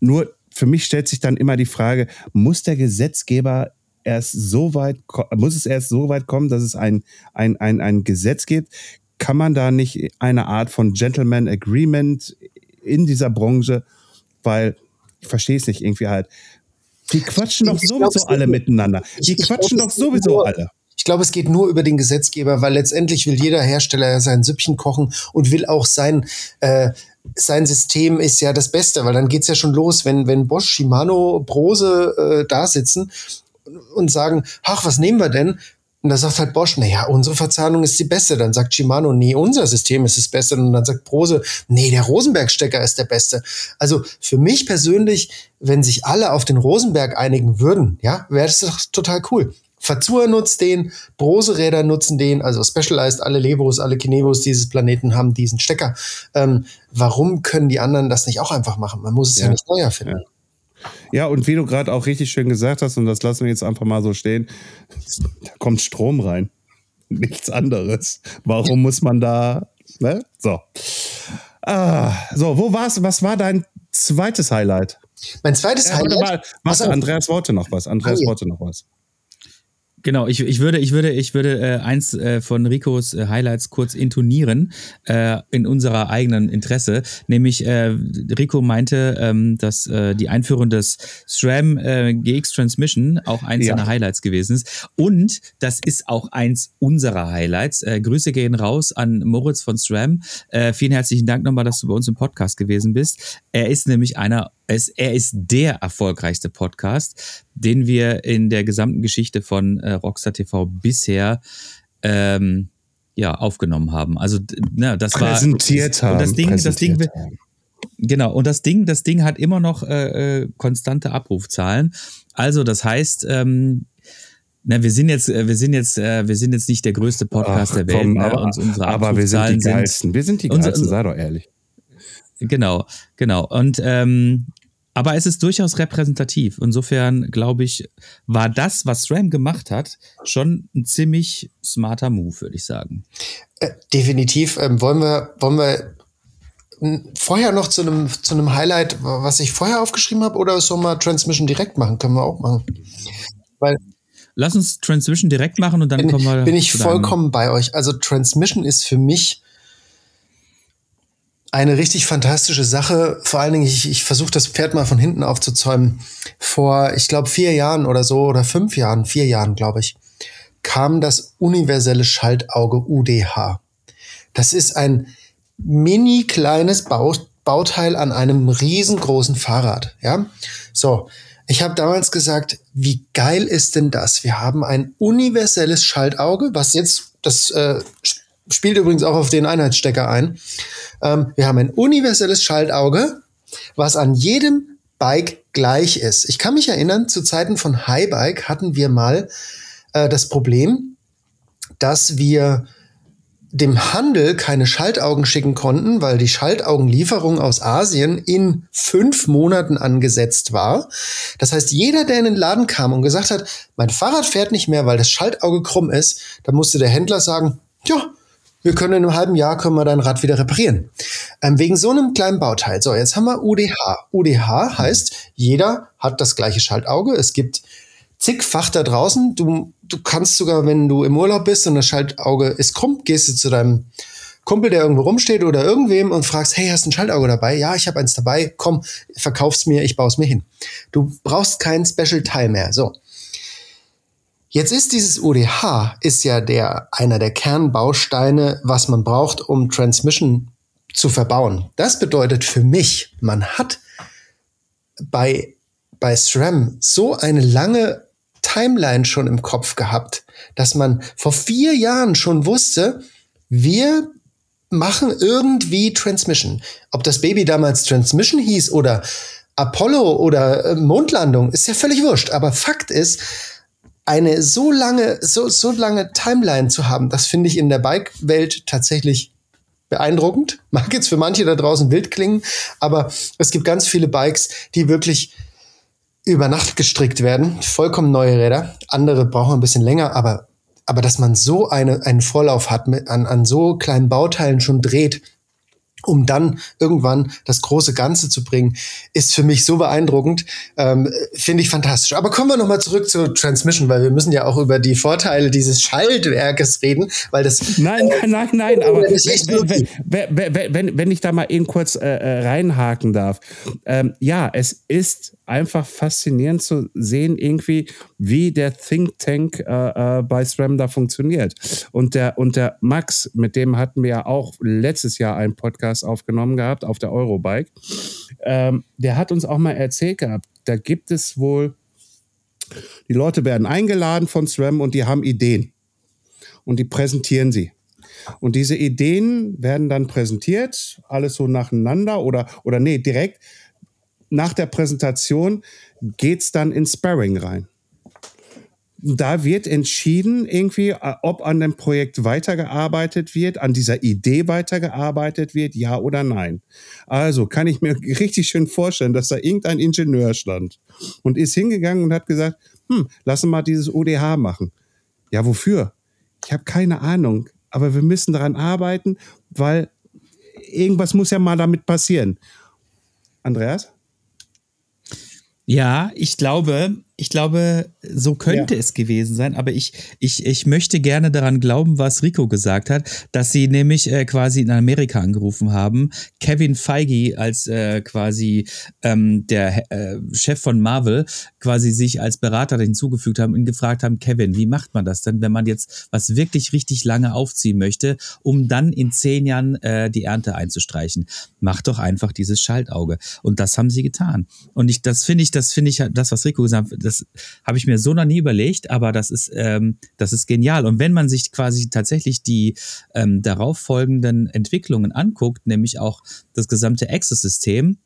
Nur für mich stellt sich dann immer die Frage, muss der Gesetzgeber erst so weit, muss es erst so weit kommen, dass es ein, ein, ein, ein Gesetz gibt? Kann man da nicht eine Art von Gentleman Agreement in dieser Branche, weil ich verstehe es nicht irgendwie halt. Die quatschen doch sowieso alle miteinander. Die quatschen doch sowieso alle. Ich glaube, es geht nur über den Gesetzgeber, weil letztendlich will jeder Hersteller ja sein Süppchen kochen und will auch sein, äh, sein System ist ja das Beste, weil dann geht's ja schon los, wenn, wenn Bosch, Shimano, Brose äh, da sitzen und sagen, ach, was nehmen wir denn? Und da sagt halt Bosch, naja, unsere Verzahnung ist die beste. Dann sagt Shimano, nee, unser System ist das Beste. Und dann sagt Brose, nee, der Rosenberg-Stecker ist der Beste. Also für mich persönlich, wenn sich alle auf den Rosenberg einigen würden, ja, wäre das doch total cool. Fazua nutzt den, Brose-Räder nutzen den, also Specialized, alle Levos, alle Kinevos dieses Planeten haben diesen Stecker. Ähm, warum können die anderen das nicht auch einfach machen? Man muss es ja, Ja. nicht neu erfinden. Ja, und wie du gerade auch richtig schön gesagt hast, und das lassen wir jetzt einfach mal so stehen, da kommt Strom rein. Nichts anderes. Warum muss man da, ne? So. Ah, so, wo war's? Was war dein zweites Highlight? Mein zweites Ja, Highlight. mal, was, Ach so. Andreas wollte noch was. Andreas Ah, ja. wollte noch was. Genau, ich, ich würde, ich würde, ich würde äh, eins äh, von Ricos äh, Highlights kurz intonieren äh, in unserer eigenen Interesse. Nämlich äh, Rico meinte, ähm, dass äh, die Einführung des SRAM äh, GX Transmission auch eins Ja. seiner Highlights gewesen ist. Und das ist auch eins unserer Highlights. Äh, Grüße gehen raus an Moritz von SRAM. Äh, vielen herzlichen Dank nochmal, dass du bei uns im Podcast gewesen bist. Er ist nämlich einer, es, er ist der erfolgreichste Podcast, den wir in der gesamten Geschichte von äh, Rockstar TV bisher ähm, ja, aufgenommen haben. Also, ne, das war. Präsentiert haben. Und das Ding, das Ding, präsentiert haben. Genau, und das Ding, das Ding hat immer noch äh, äh, konstante Abrufzahlen. Also, das heißt, ähm, na, wir sind jetzt, äh, wir sind jetzt, äh, wir sind jetzt nicht der größte Podcast Ach, der Welt, komm, ne? aber, und unsere aber wir sind die Abrufzahlen sind, geilsten. Wir sind die geilsten, sei doch ehrlich. Genau, genau. Und ähm, aber es ist durchaus repräsentativ. Insofern glaube ich, war das, was SRAM gemacht hat, schon ein ziemlich smarter Move, würde ich sagen. Äh, definitiv. Ähm, wollen wir, wollen wir vorher noch zu einem zu einem Highlight, was ich vorher aufgeschrieben habe, oder sollen wir Transmission direkt machen? Können wir auch machen. Weil Lass uns Transmission direkt machen und dann bin, kommen wir. bin ich vollkommen bei euch. Also Transmission ist für mich eine richtig fantastische Sache. Vor allen Dingen, ich, ich versuche das Pferd mal von hinten aufzuzäumen. Vor, ich glaube, vier Jahren oder so, oder fünf Jahren, vier Jahren, glaube ich, kam das universelle Schaltauge UDH. Das ist ein mini kleines Bau Bauteil an einem riesengroßen Fahrrad. Ja, so. Ich habe damals gesagt, wie geil ist denn das? Wir haben ein universelles Schaltauge, was jetzt das äh, spielt übrigens auch auf den Einheitsstecker ein. Ähm, wir haben ein universelles Schaltauge, was an jedem Bike gleich ist. Ich kann mich erinnern, zu Zeiten von Highbike hatten wir mal äh, das Problem, dass wir dem Handel keine Schaltaugen schicken konnten, weil die Schaltaugenlieferung aus Asien in fünf Monaten angesetzt war. Das heißt, jeder, der in den Laden kam und gesagt hat, mein Fahrrad fährt nicht mehr, weil das Schaltauge krumm ist, da musste der Händler sagen, ja, wir können in einem halben Jahr können wir dein Rad wieder reparieren. Ähm, wegen so einem kleinen Bauteil. So, jetzt haben wir UDH. UDH heißt, jeder hat das gleiche Schaltauge. Es gibt zigfach da draußen. Du, du kannst sogar, wenn du im Urlaub bist und das Schaltauge ist krumm, gehst du zu deinem Kumpel, der irgendwo rumsteht oder irgendwem und fragst, hey, hast du ein Schaltauge dabei? Ja, ich habe eins dabei. Komm, verkauf's mir, ich baue es mir hin. Du brauchst kein Special Teil mehr. So. Jetzt ist dieses UDH ist ja der einer der Kernbausteine, was man braucht, um Transmission zu verbauen. Das bedeutet für mich, man hat bei bei SRAM so eine lange Timeline schon im Kopf gehabt, dass man vor vier Jahren schon wusste, wir machen irgendwie Transmission. Ob das Baby damals Transmission hieß oder Apollo oder äh, Mondlandung, ist ja völlig wurscht. Aber Fakt ist, eine so lange, so, so lange Timeline zu haben, das finde ich in der Bike-Welt tatsächlich beeindruckend. Mag jetzt für manche da draußen wild klingen, aber es gibt ganz viele Bikes, die wirklich über Nacht gestrickt werden. Vollkommen neue Räder. Andere brauchen ein bisschen länger, aber, aber dass man so eine, einen Vorlauf hat, mit, an, an so kleinen Bauteilen schon dreht, um dann irgendwann das große Ganze zu bringen, ist für mich so beeindruckend, ähm, finde ich fantastisch. Aber kommen wir nochmal zurück zur Transmission, weil wir müssen ja auch über die Vorteile dieses Schaltwerkes reden, weil das... Nein, nein, nein, nein, aber wenn, wenn, wenn, wenn, wenn ich da mal eben kurz äh, äh, reinhaken darf. Ähm, ja, es ist einfach faszinierend zu sehen, irgendwie, wie der Think Tank äh, äh, bei SRAM da funktioniert. Und der, und der Max, mit dem hatten wir ja auch letztes Jahr einen Podcast aufgenommen gehabt auf der Eurobike. Ähm, der hat uns auch mal erzählt gehabt, da gibt es wohl, die Leute werden eingeladen von SRAM und die haben Ideen. Und die präsentieren sie. Und diese Ideen werden dann präsentiert, alles so nacheinander oder, oder nee, direkt nach der Präsentation geht es dann ins Sparring rein. Da wird entschieden, irgendwie, äh, ob an dem Projekt weitergearbeitet wird, an dieser Idee weitergearbeitet wird, ja oder nein. Also kann ich mir richtig schön vorstellen, dass da irgendein Ingenieur stand und ist hingegangen und hat gesagt, hm, lass mal dieses ODH machen. Ja, wofür? Ich habe keine Ahnung, aber wir müssen daran arbeiten, weil irgendwas muss ja mal damit passieren. Andreas? Ja, ich glaube, ich glaube, so könnte ja. es gewesen sein, aber ich, ich, ich möchte gerne daran glauben, was Rico gesagt hat, dass sie nämlich äh, quasi in Amerika angerufen haben, Kevin Feige als äh, quasi ähm, der äh, Chef von Marvel quasi sich als Berater hinzugefügt haben und gefragt haben, Kevin, wie macht man das denn, wenn man jetzt was wirklich richtig lange aufziehen möchte, um dann in zehn Jahren äh, die Ernte einzustreichen? Mach doch einfach dieses Schaltauge. Und das haben sie getan. Und ich, das finde ich, das finde ich, das, was Rico gesagt hat, das habe ich mir so noch nie überlegt, aber das ist, ähm, das ist genial. Und wenn man sich quasi tatsächlich die ähm, darauf folgenden Entwicklungen anguckt, nämlich auch das gesamte Access-System,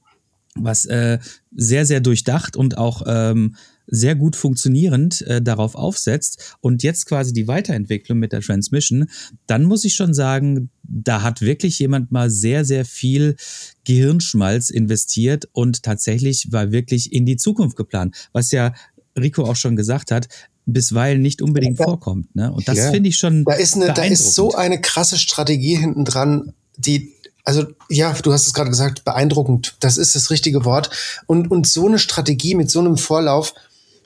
was äh, sehr, sehr durchdacht und auch ähm, sehr gut funktionierend äh, darauf aufsetzt und jetzt quasi die Weiterentwicklung mit der Transmission, dann muss ich schon sagen, da hat wirklich jemand mal sehr, sehr viel Gehirnschmalz investiert und tatsächlich war wirklich in die Zukunft geplant, was ja Rico auch schon gesagt hat, bisweilen nicht unbedingt ja. vorkommt. Ne? Und das ja. finde ich schon. Da ist, eine, da ist so eine krasse Strategie hinten dran, die also ja, du hast es gerade gesagt, beeindruckend. Das ist das richtige Wort. Und, und so eine Strategie mit so einem Vorlauf,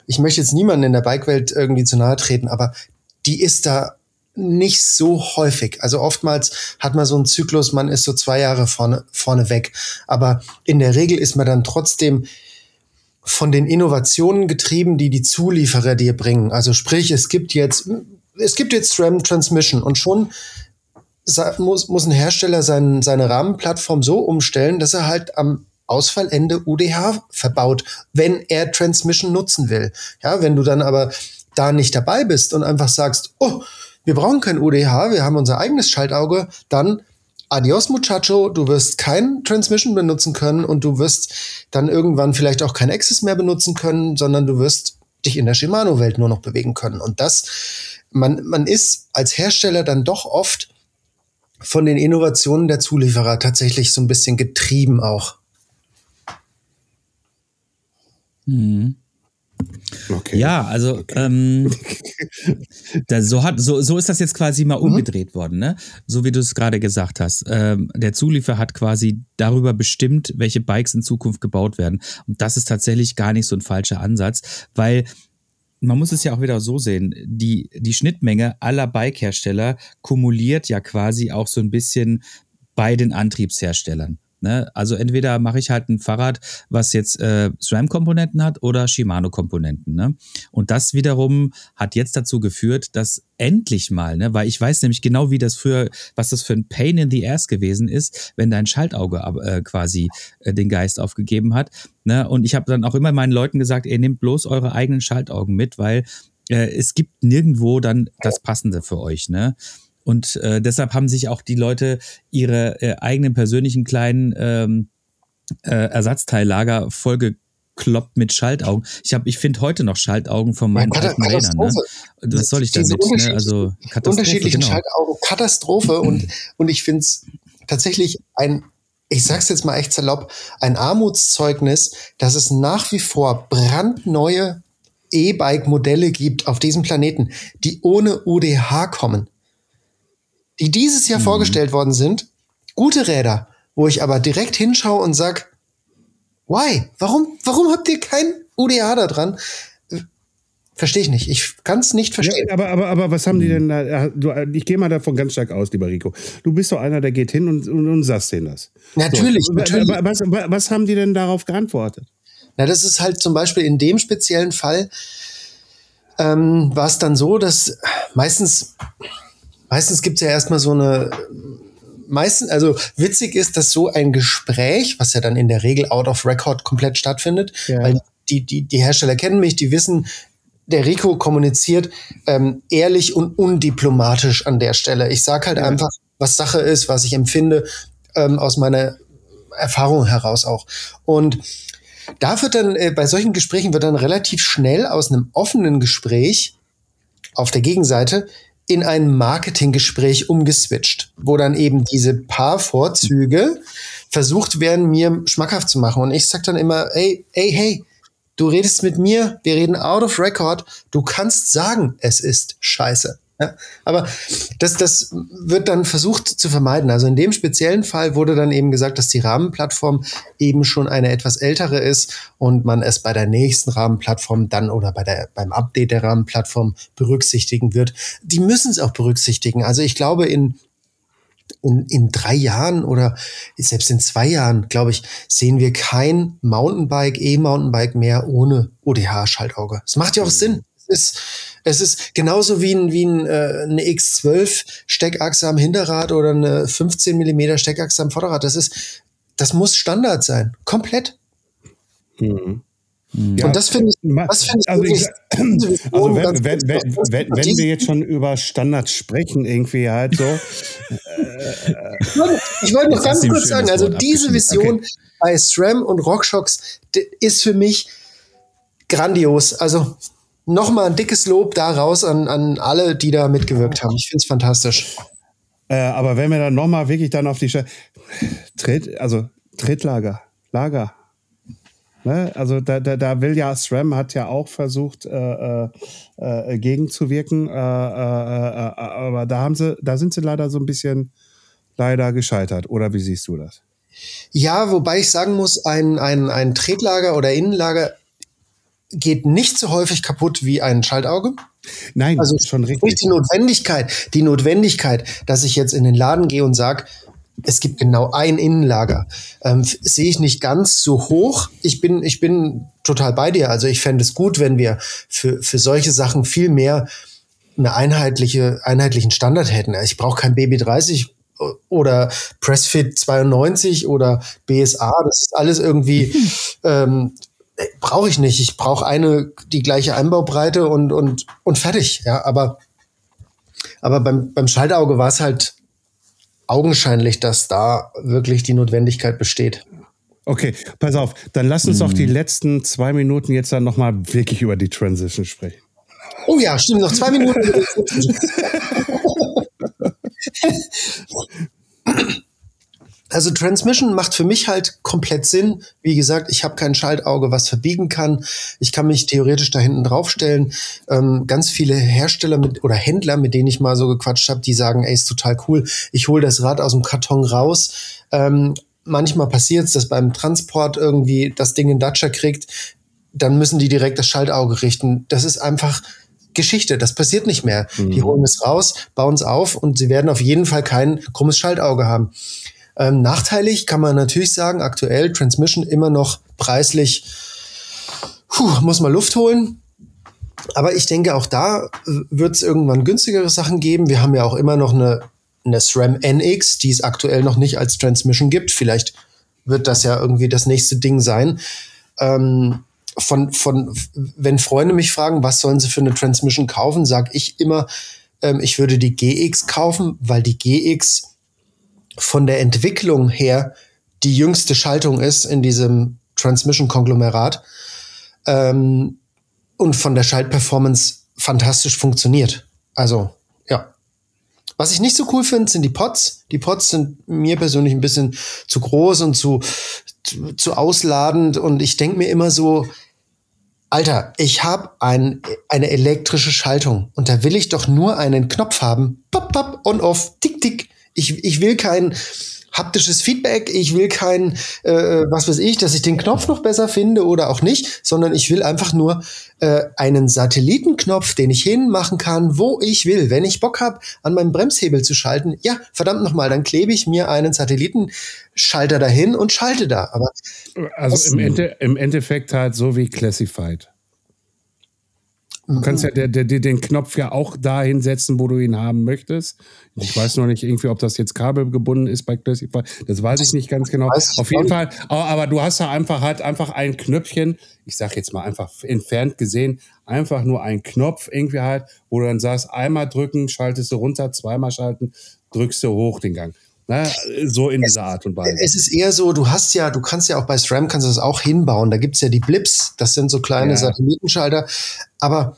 ich möchte jetzt niemanden in der Bikewelt irgendwie zu nahe treten, aber die ist da nicht so häufig. Also oftmals hat man so einen Zyklus, man ist so zwei Jahre vorne, vorne weg. Aber in der Regel ist man dann trotzdem von den Innovationen getrieben, die die Zulieferer dir bringen. Also sprich, es gibt jetzt, es gibt jetzt RAM Transmission und schon muss, muss ein Hersteller sein, seine Rahmenplattform so umstellen, dass er halt am Ausfallende UDH verbaut, wenn er Transmission nutzen will. Ja, wenn du dann aber da nicht dabei bist und einfach sagst, oh, wir brauchen kein UDH, wir haben unser eigenes Schaltauge, dann adios muchacho, du wirst kein Transmission benutzen können und du wirst dann irgendwann vielleicht auch kein Access mehr benutzen können, sondern du wirst dich in der Shimano-Welt nur noch bewegen können. Und das, man, man ist als Hersteller dann doch oft von den Innovationen der Zulieferer tatsächlich so ein bisschen getrieben auch. Mhm. Okay. Ja, also ähm, da, so, hat, so, so ist das jetzt quasi mal umgedreht worden, ne? So wie du es gerade gesagt hast. Ähm, der Zulieferer hat quasi darüber bestimmt, welche Bikes in Zukunft gebaut werden. Und das ist tatsächlich gar nicht so ein falscher Ansatz, weil man muss es ja auch wieder so sehen, die, die Schnittmenge aller Bike-Hersteller kumuliert ja quasi auch so ein bisschen bei den Antriebsherstellern. Ne? Also entweder mache ich halt ein Fahrrad, was jetzt äh, SRAM-Komponenten hat oder Shimano-Komponenten. Ne? Und das wiederum hat jetzt dazu geführt, dass endlich mal, ne, weil ich weiß nämlich genau, wie das früher, was das für ein Pain in the Ass gewesen ist, wenn dein Schaltauge äh, quasi äh, den Geist aufgegeben hat. Ne? Und ich habe dann auch immer meinen Leuten gesagt, ihr nehmt bloß eure eigenen Schaltaugen mit, weil äh, es gibt nirgendwo dann das Passende für euch. Ne? Und äh, deshalb haben sich auch die Leute ihre äh, eigenen persönlichen kleinen ähm, äh, Ersatzteillager vollgekloppt mit Schaltaugen. Ich habe, ich finde heute noch Schaltaugen von meinen Ja, alten Rädern. Ne? Was soll ich damit? Ne? Also Katastrophe, unterschiedlichen genau. Schaltaugen, Katastrophe und, und ich finde es tatsächlich ein, ich sag's jetzt mal echt salopp, ein Armutszeugnis, dass es nach wie vor brandneue E-Bike-Modelle gibt auf diesem Planeten, die ohne UDH kommen. Die dieses Jahr vorgestellt worden sind, gute Räder, wo ich aber direkt hinschaue und sag, why? Warum, warum habt ihr kein UDH da dran? Verstehe ich nicht. Ich kann es nicht verstehen. Ja, aber, aber, aber was haben die denn da? Ich gehe mal davon ganz stark aus, lieber Rico. Du bist doch einer, der geht hin und, und, und sagst denen das. Natürlich, so. natürlich. Was, was, was haben die denn darauf geantwortet? Na, das ist halt zum Beispiel in dem speziellen Fall ähm, war es dann so, dass meistens, meistens gibt es ja erstmal so eine, meistens, also witzig ist, dass so ein Gespräch, was ja dann in der Regel out of record komplett stattfindet, Ja. weil die, die, die Hersteller kennen mich, die wissen, der Rico kommuniziert ähm, ehrlich und undiplomatisch an der Stelle. Ich sage halt einfach, was Sache ist, was ich empfinde, ähm, aus meiner Erfahrung heraus auch. Und da wird dann, äh, bei solchen Gesprächen wird dann relativ schnell aus einem offenen Gespräch auf der Gegenseite in ein Marketinggespräch umgeswitcht, wo dann eben diese paar Vorzüge versucht werden, mir schmackhaft zu machen. Und ich sag dann immer, ey, ey, hey, du redest mit mir, wir reden out of record, du kannst sagen, es ist scheiße. Ja, aber das, das wird dann versucht zu vermeiden. Also in dem speziellen Fall wurde dann eben gesagt, dass die Rahmenplattform eben schon eine etwas ältere ist und man es bei der nächsten Rahmenplattform dann oder bei der, beim Update der Rahmenplattform berücksichtigen wird. Die müssen es auch berücksichtigen. Also ich glaube, in in, in drei Jahren oder selbst in zwei Jahren, glaube ich, sehen wir kein Mountainbike, E-Mountainbike mehr ohne ODH-Schaltauge. Es macht ja auch Sinn. Es ist, es ist genauso wie ein, wie ein, äh, eine X12 Steckachse am Hinterrad oder eine 15 Millimeter Steckachse am Vorderrad. Das ist, das muss Standard sein. Komplett. Ja, Und das finde ich, das finde ich also, ich, also wenn, wenn, wenn, wenn, wenn wir jetzt schon über Standards sprechen, irgendwie halt so. Ich wollte- Ich wollte noch ganz kurz sagen, also diese. Vision bei SRAM und RockShox ist für mich grandios. Also nochmal ein dickes Lob da raus an, an alle, die da mitgewirkt haben. Ich finde es fantastisch. Äh, aber wenn wir dann nochmal wirklich dann auf die Tritt, also Trittlager, Lager. Ne? Also da, da, da will ja SRAM hat ja auch versucht, äh, äh, äh, gegenzuwirken, äh, äh, aber da haben sie, da sind sie leider so ein bisschen leider gescheitert. Oder wie siehst du das? Ja, wobei ich sagen muss, ein, ein, ein Tretlager oder Innenlager geht nicht so häufig kaputt wie ein Schaltauge. Nein, Also schon richtig. die Notwendigkeit, die Notwendigkeit, dass ich jetzt in den Laden gehe und sage, es gibt genau ein Innenlager, ähm, sehe ich nicht ganz so hoch. Ich bin, ich bin total bei dir. Also ich fände es gut, wenn wir für, für solche Sachen viel mehr eine einheitliche, einheitlichen Standard hätten. Ich brauche kein BB30 oder Pressfit 92 oder BSA. Das ist alles irgendwie ähm, brauche ich nicht. Ich brauche eine die gleiche Einbaubreite und und und fertig. Ja, aber Aber beim, beim Schaltauge war es halt augenscheinlich, dass da wirklich die Notwendigkeit besteht. Okay, pass auf, dann lass uns doch die letzten zwei Minuten jetzt dann nochmal wirklich über die Transition sprechen. Oh ja, stimmt, noch zwei Minuten. Also Transmission macht für mich halt komplett Sinn. Wie gesagt, ich habe kein Schaltauge, was verbiegen kann. Ich kann mich theoretisch da hinten draufstellen. Ähm, ganz viele Hersteller mit oder Händler, mit denen ich mal so gequatscht habe, die sagen, ey, ist total cool. Ich hole das Rad aus dem Karton raus. Ähm, manchmal passiert es, dass beim Transport irgendwie das Ding in Dacia kriegt. Dann müssen die direkt das Schaltauge richten. Das ist einfach Geschichte. Das passiert nicht mehr. Die holen es raus, bauen es auf und sie werden auf jeden Fall kein krummes Schaltauge haben. Ähm, nachteilig kann man natürlich sagen, aktuell Transmission immer noch preislich, puh, muss man Luft holen. Aber ich denke, auch da wird es irgendwann günstigere Sachen geben. Wir haben ja auch immer noch eine, eine SRAM NX, die es aktuell noch nicht als Transmission gibt. Vielleicht wird das ja irgendwie das nächste Ding sein. Ähm, von, von, wenn Freunde mich fragen, was sollen sie für eine Transmission kaufen, sage ich immer, ähm, ich würde die GX kaufen, weil die GX von der Entwicklung her die jüngste Schaltung ist in diesem Transmission-Konglomerat ähm, und von der Schaltperformance fantastisch funktioniert. Also, ja. Was ich nicht so cool finde, sind die Pods. Die Pods sind mir persönlich ein bisschen zu groß und zu, zu, zu ausladend und ich denke mir immer so, Alter, ich habe ein, eine elektrische Schaltung und da will ich doch nur einen Knopf haben. Pop, pop, on, off, tick, tick. Ich, ich will kein haptisches Feedback, ich will kein, äh, was weiß ich, dass ich den Knopf noch besser finde oder auch nicht, sondern ich will einfach nur äh, einen Satellitenknopf, den ich hinmachen kann, wo ich will. Wenn ich Bock habe, an meinem Bremshebel zu schalten, ja, verdammt nochmal, dann klebe ich mir einen Satellitenschalter dahin und schalte da. Aber Also im, Ende, im Endeffekt halt so wie Classified. Du kannst ja der, der, den Knopf ja auch dahin setzen, wo du ihn haben möchtest. Ich weiß noch nicht irgendwie, ob das jetzt kabelgebunden ist bei Classified. Das weiß ich nicht ganz genau. Auf jeden. Fall. Aber, aber du hast da einfach halt einfach ein Knöpfchen. Ich sag jetzt mal einfach entfernt gesehen, einfach nur ein Knopf irgendwie halt, wo du dann sagst, einmal drücken, schaltest du runter, zweimal schalten, drückst du hoch den Gang. Na, so in dieser Art und Weise. Es ist eher so, du hast ja, du kannst ja auch bei SRAM kannst du das auch hinbauen. Da gibt's ja die Blips, das sind so kleine Ja. Satellitenschalter. Aber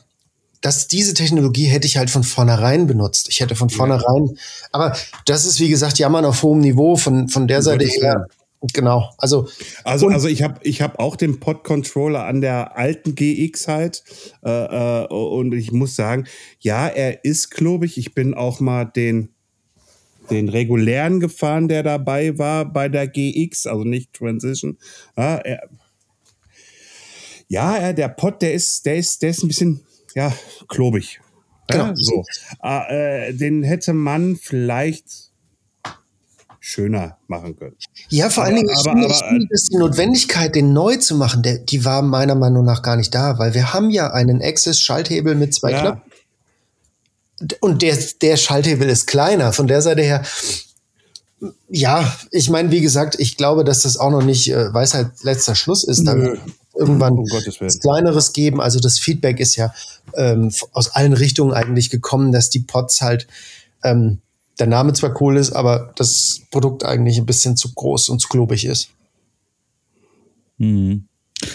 das, diese Technologie hätte ich halt von vornherein benutzt. Ich hätte von vornherein, aber das ist wie gesagt Jammern auf hohem Niveau von, von der Seite her. Genau. Also, Also, also ich habe ich hab auch den Pod-Controller an der alten GX halt. Äh, äh, und ich muss sagen, ja, er ist klobig. Ich bin auch mal den, den regulären gefahren, der dabei war bei der GX, also nicht Transition. Ja, er, ja er, der Pod, der ist, der ist, der ist ein bisschen, ja, klobig. Ja, Genau. so. Äh, äh, den hätte man vielleicht schöner machen können. ja, vor allen Aber- Dingen, ich aber- finde, aber- finde, dass die Notwendigkeit, den neu zu machen, der, die war meiner Meinung nach gar nicht da, weil wir haben ja einen Access-Schalthebel mit zwei Ja. Knöpfen. Und der, der Schalthebel ist kleiner. Von der Seite her, ja, ich meine, wie gesagt, ich glaube, dass das auch noch nicht äh, Weisheit letzter Schluss ist. Da wird irgendwann Um Gottes Willen. was Kleineres geben. Also das Feedback ist ja ähm, aus allen Richtungen eigentlich gekommen, dass die Pods halt, ähm, der Name zwar cool ist, aber das Produkt eigentlich ein bisschen zu groß und zu klobig ist. Hm.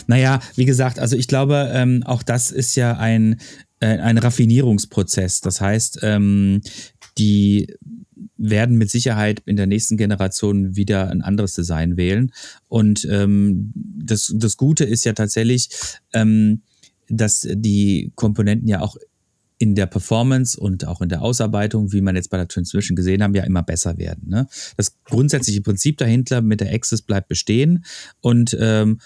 Naja, wie gesagt, also ich glaube, ähm, auch das ist ja ein, ein Raffinierungsprozess. Das heißt, ähm, die werden mit Sicherheit in der nächsten Generation wieder ein anderes Design wählen. Und ähm, das, das Gute ist ja tatsächlich, ähm, dass die Komponenten ja auch in der Performance und auch in der Ausarbeitung, wie man jetzt bei der Transmission gesehen haben, ja immer besser werden. Ne? Das grundsätzliche Prinzip dahinter mit der Access bleibt bestehen und ähm,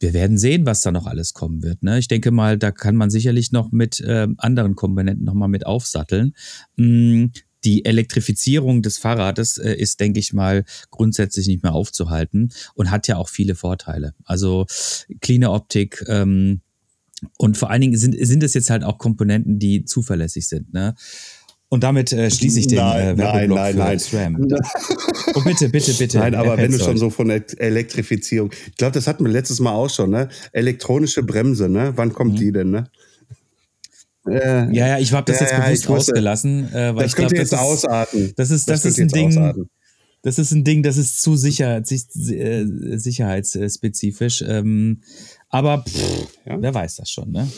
wir werden sehen, was da noch alles kommen wird. Ne? Ich denke mal, da kann man sicherlich noch mit ähm, anderen Komponenten nochmal mit aufsatteln. Mm, die Elektrifizierung des Fahrrades äh, ist, denke ich mal, grundsätzlich nicht mehr aufzuhalten und hat ja auch viele Vorteile. Also cleane Optik, ähm, und vor allen Dingen sind, sind es jetzt halt auch Komponenten, die zuverlässig sind. Ne? Und damit äh, schließe ich den Nein, äh, Werbeblock nein, für nein, SRAM. Oh, bitte, bitte, bitte. Nein, aber wenn du schon so von Elektrifizierung, ich glaube, das hatten wir letztes Mal auch schon, ne? Elektronische Bremse, ne? Wann kommt Mhm. die denn, ne? Äh, Ja, ja, ich habe das Ja, jetzt ja, bewusst wusste. ausgelassen, äh, weil das ich könnte glaube, jetzt das ist, ausarten. das ist, das, könnte ist ein Ding, ausarten. das ist ein Ding, das ist zu sicher, sich, äh, sicherheitsspezifisch. Ähm, aber pff, Ja. wer weiß das schon, ne?